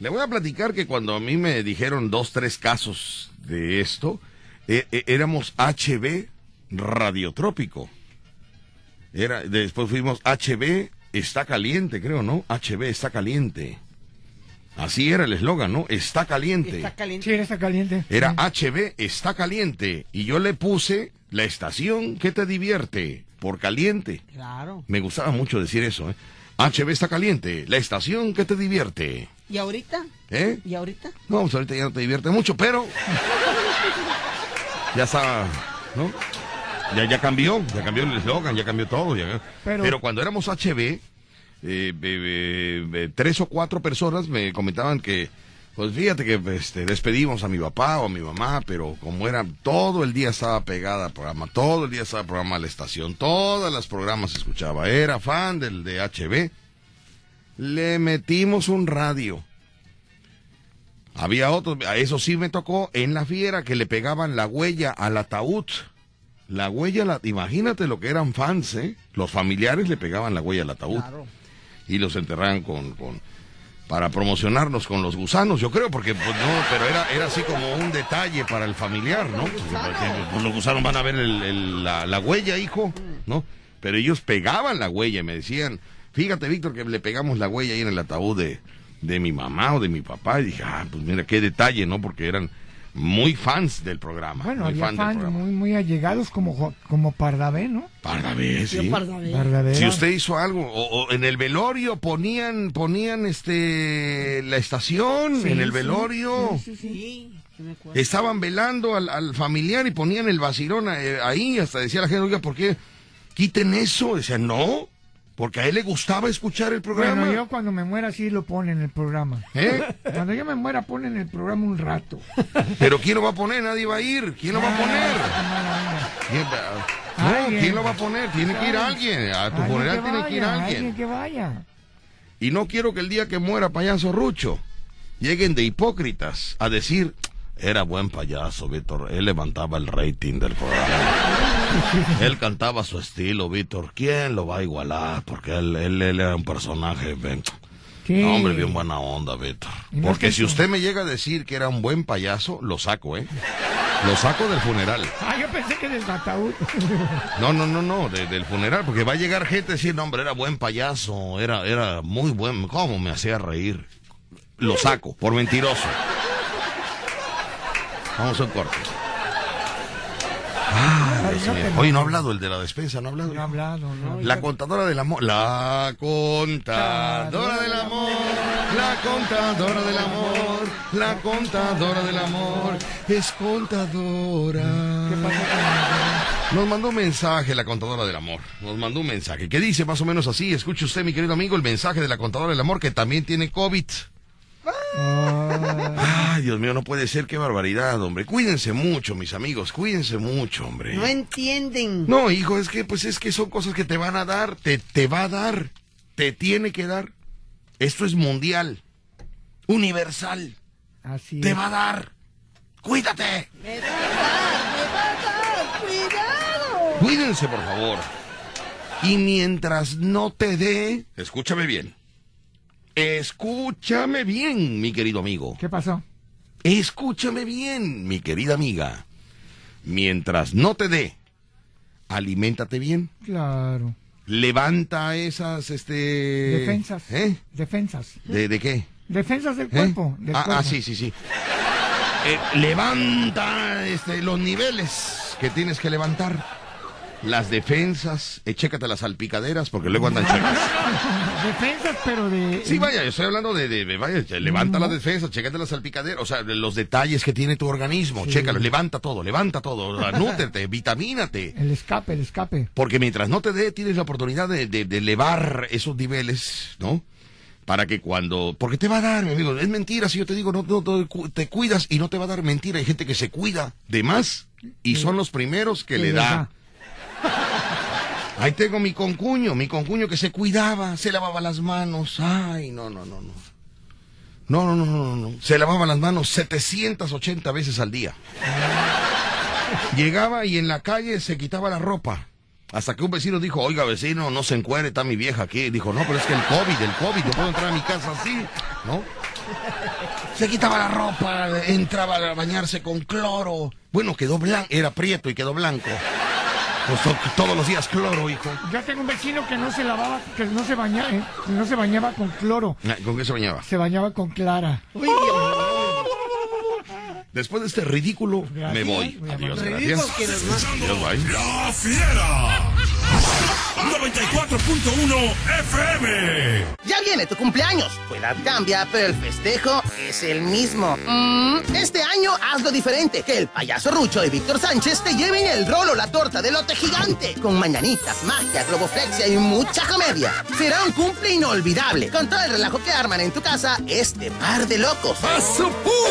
le voy a platicar que cuando a mí me dijeron dos, tres casos de esto, eh, eh, éramos HB Radiotrópico. Era, después fuimos HB Está Caliente, creo, ¿no? HB Está Caliente. Así era el eslogan, ¿no? Está caliente. Está caliente. Sí, está caliente. Era Sí. HB Está Caliente. Y yo le puse la estación que te divierte por caliente. Claro. Me gustaba mucho decir eso, ¿eh? HB está caliente, la estación que te divierte. ¿Y ahorita? ¿Eh? ¿Y ahorita? No, pues ahorita ya no te divierte mucho, pero. Ya está, ¿no? Ya, ya cambió, ya cambió el eslogan, ya cambió todo. ya- Pero- Pero, cuando éramos HB, eh, be- be- tres o cuatro personas me comentaban que, pues fíjate que este, despedimos a mi papá o a mi mamá, pero como era todo el día estaba pegada al programa, todo el día estaba programa a la estación, todas las programas escuchaba, era fan del de HB, le metimos un radio. Había otros, a eso sí me tocó en la fiera que le pegaban la huella al ataúd. La huella, la, imagínate lo que eran fans, ¿eh? Los familiares le pegaban la huella al ataúd Claro. y los enterraban con, con para promocionarnos con los gusanos, yo creo, porque pues no, pero era, era así como un detalle para el familiar, ¿no? Porque, pues, los gusanos van a ver el- el- la, la huella, hijo, ¿no? Pero ellos pegaban la huella y me decían, fíjate, Víctor, que le pegamos la huella ahí en el ataúd de, de mi mamá o de mi papá. Y dije, ah, pues mira, qué detalle, ¿no? Porque eran muy fans del programa. Bueno, muy había fan del fans programa. muy, muy allegados como, como Pardavé, ¿no? Pardavé, sí. Yo Pardavé. Si usted hizo algo, o, o en el velorio ponían, ponían este la estación, Sí, en el sí, velorio. sí, sí, sí. Sí. Estaban velando al, al familiar y ponían el vacilón eh, ahí, hasta decía la gente, oiga, ¿por qué quiten eso? Decían, no, porque a él le gustaba escuchar el programa. Bueno, yo cuando me muera sí lo ponen en el programa. ¿Eh? Cuando yo me muera ponen el programa un rato. Pero ¿quién lo va a poner? Nadie va a ir. ¿Quién lo va a poner? ¿Quién, no, Alguien. ¿quién lo va a poner? Tiene que ir alguien. A tu Alguien funeral tiene que ir vaya, alguien. que vaya. Y no quiero que el día que muera payaso Rucho lleguen de hipócritas a decir, era buen payaso, Víctor. Él levantaba el rating del programa. él cantaba su estilo, Víctor. ¿Quién lo va a igualar? Porque él, él, él era un personaje. Sí. No, hombre, bien buena onda, Víctor. Porque si usted me llega a decir que era un buen payaso, lo saco, ¿eh? Lo saco del funeral. Ah, yo pensé que del ataúd. No, no, no, no, de- del funeral, porque va a llegar gente a decir, no, hombre, era buen payaso, era, era muy buen, ¿cómo me hacía reír? Lo saco, por mentiroso. Vamos a un corte. Mío. Oye, no ha hablado el de la despensa, no ha hablado. No ha hablado, ¿no? La contadora del amor. La contadora del amor. La contadora del amor. La contadora del amor. Es contadora. ¿Qué pasa con Nos mandó un mensaje la contadora del amor. Nos mandó un mensaje que dice más o menos así. Escuche usted, mi querido amigo, el mensaje de la contadora del amor que también tiene COVID. Ay, Dios mío, no puede ser. Qué barbaridad, hombre. Cuídense mucho, mis amigos. Cuídense mucho, hombre. No entienden. No, hijo, es que pues es que son cosas que te van a dar, te, te va a dar, te tiene que dar. Esto es mundial, universal, Así te es. va a dar. Cuídate. Me va a dar, me va a dar, cuidado. Cuídense, por favor. Y mientras no te dé, escúchame bien. Escúchame bien, mi querido amigo. ¿Qué pasó? Escúchame bien, mi querida amiga. Mientras no te dé, aliméntate bien. Claro. levanta esas este Defensas. ¿eh? Defensas. ¿De, de qué? Defensas del ¿Eh? cuerpo. del ah, cuerpo. ah, sí, sí, sí. Eh, levanta este, los niveles que tienes que levantar. Las defensas, eh, chécate las salpicaderas porque luego andan checas. Defensas, pero de. Sí, vaya, yo estoy hablando de, de- de- vaya, levanta las defensas, chécate las salpicaderas, o sea, de los detalles que tiene tu organismo, chécalo, levanta todo, levanta todo, nútrete, vitamínate. El escape, el escape. Porque mientras no te dé, tienes la oportunidad de, de- de elevar esos niveles, ¿no? Para que cuando... Porque te va a dar, mi amigo. Es mentira si yo te digo, no, no, no, te cuidas y no te va a dar mentira. Hay gente que se cuida de más y son los primeros que Sí, le da. Ahí tengo mi concuño, mi concuño que se cuidaba, se lavaba las manos. Ay, no, no, no, no. No, no, no, no, no. Se lavaba las manos 780 veces al día. Llegaba y en la calle se quitaba la ropa. Hasta que un vecino dijo, oiga vecino, no se encuere, está mi vieja aquí. Dijo, no, pero es que el COVID, el COVID, no puedo entrar a mi casa así, ¿no? Se quitaba la ropa, entraba a bañarse con cloro. Bueno, quedó blanco, era prieto y quedó blanco. Pues to- todos los días cloro, hijo. Yo tengo un vecino que no se lavaba, que no se bañaba, no se bañaba con cloro, Ah, ¿Con qué se bañaba? se bañaba con clara. Después de este ridículo, me voy. Adiós, gracias. Bye. La Fiera. 94.1 FM. Ya viene tu cumpleaños. Tu edad cambia, pero el festejo es el mismo. Mm, este año hazlo diferente. Que el payaso Rucho y Víctor Sánchez te lleven el rolo, la torta de lote gigante. Con mañanitas, magia, globoflexia y mucha comedia. Será un cumple inolvidable. Con todo el relajo que arman en tu casa este par de locos.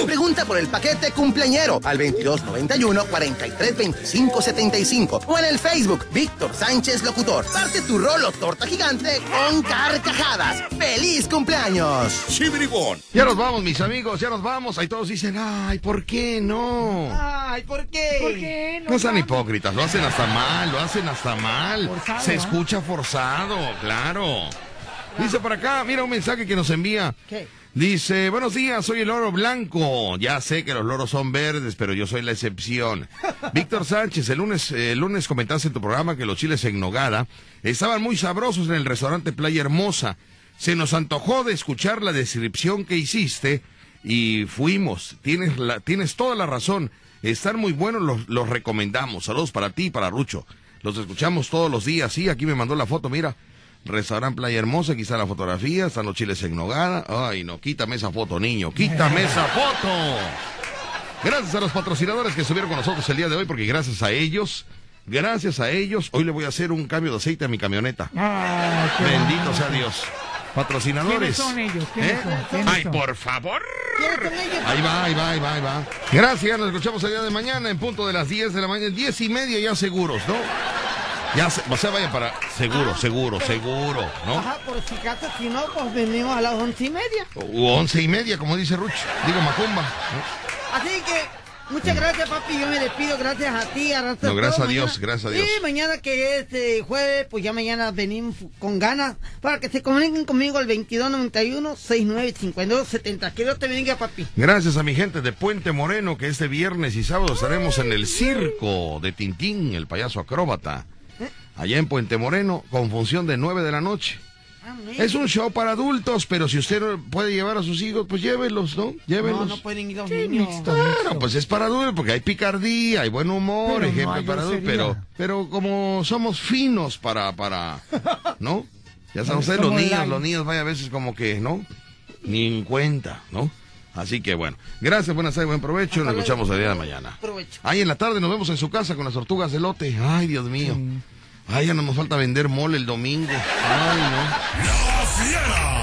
Pregunta por el paquete cumpleañero al 2291 432575 o en el Facebook Víctor Sánchez Locutor. Parte tu rolo torta gigante con carcajadas. ¡Feliz cumpleaños! Chibribón. Ya nos vamos, mis amigos, ya nos vamos. Ahí todos dicen, ay, ¿por qué no? Ay, ¿por qué? ¿Por qué? No sean hipócritas, lo hacen hasta mal, lo hacen hasta mal. Forzado, Se ¿eh? escucha forzado, claro. Dice por acá, mira un mensaje que nos envía. ¿Qué? Dice, buenos días, soy el loro blanco. Ya sé que los loros son verdes, pero yo soy la excepción. Víctor Sánchez, el lunes, el lunes comentaste en tu programa que los chiles en nogada estaban muy sabrosos en el restaurante Playa Hermosa. Se nos antojó de escuchar la descripción que hiciste y fuimos. Tienes, la, tienes toda la razón. Están muy buenos, los, los recomendamos. Saludos para ti y para Rucho. Los escuchamos todos los días. Sí, aquí me mandó la foto, mira. Restaurante Playa Hermosa, aquí está la fotografía, están los chiles en nogada. Ay, no, quítame esa foto, niño, quítame esa foto. Gracias a los patrocinadores que estuvieron con nosotros el día de hoy, porque gracias a ellos, gracias a ellos, hoy le voy a hacer un cambio de aceite a mi camioneta. Ah, Bendito sea Dios. Patrocinadores. ¿Quiénes son ellos? ¿Quiénes ¿Eh? son? ¿Quiénes Ay, son? por favor. Ahí va, ahí va, ahí va, ahí va. Gracias, nos escuchamos el día de mañana en punto de las 10 de la mañana, 10 y media ya seguros, ¿no? Ya, se, o sea, vaya para seguro, seguro, seguro, ¿no? Ajá, por si acaso, si no, pues venimos a las once y media. O once y media, como dice Ruch. Digo, Macumba. ¿no? Así que, muchas gracias, papi. Yo me despido, gracias a ti, a No, gracias a Dios, mañana. gracias a Dios. Y mañana que es eh, jueves, pues ya mañana venimos con ganas para que se comuniquen conmigo al 2291-695270. Que Dios te bendiga, papi. Gracias a mi gente de Puente Moreno, que este viernes y sábado estaremos en el circo de Tintín, el payaso acróbata. Allá en Puente Moreno, con función de 9 de la noche. Es un show para adultos, pero si usted no puede llevar a sus hijos, pues llévelos, ¿no? No, Llévelos. no pueden ir los niños. Claro, pues es para adultos, porque hay picardía, hay buen humor, Pero no ejemplo para adultos, pero, pero como somos finos para, para, ¿no? Ya saben ustedes, los niños, los niños, vaya a veces como que, ¿no? Ni en cuenta, ¿no? Así que bueno, gracias, buenas tardes, buen provecho, nos escuchamos el día de mañana. Provecho. Ahí en la tarde nos vemos en su casa con las tortugas de lote. Ay, Dios mío. Ay, ya no nos falta vender mole el domingo. Ay, no. La Fiera.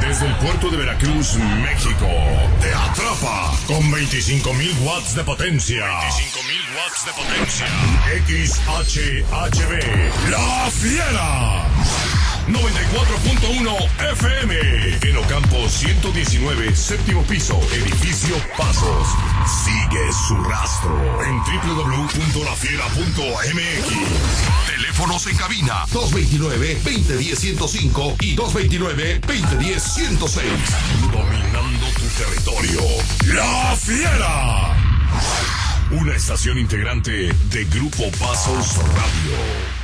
Desde el puerto de Veracruz, México, te atrapa con 25.000 watts de potencia. 25.000 watts de potencia. XHHB. La Fiera. 94.1 FM. En Ocampo 119, séptimo piso, edificio Pasos. Sigue su rastro en www.lafiera.mx. Teléfonos en cabina 229-2010-105 y 229-2010-106. Dominando tu territorio. La Fiera. Una estación integrante de Grupo Pasos Radio.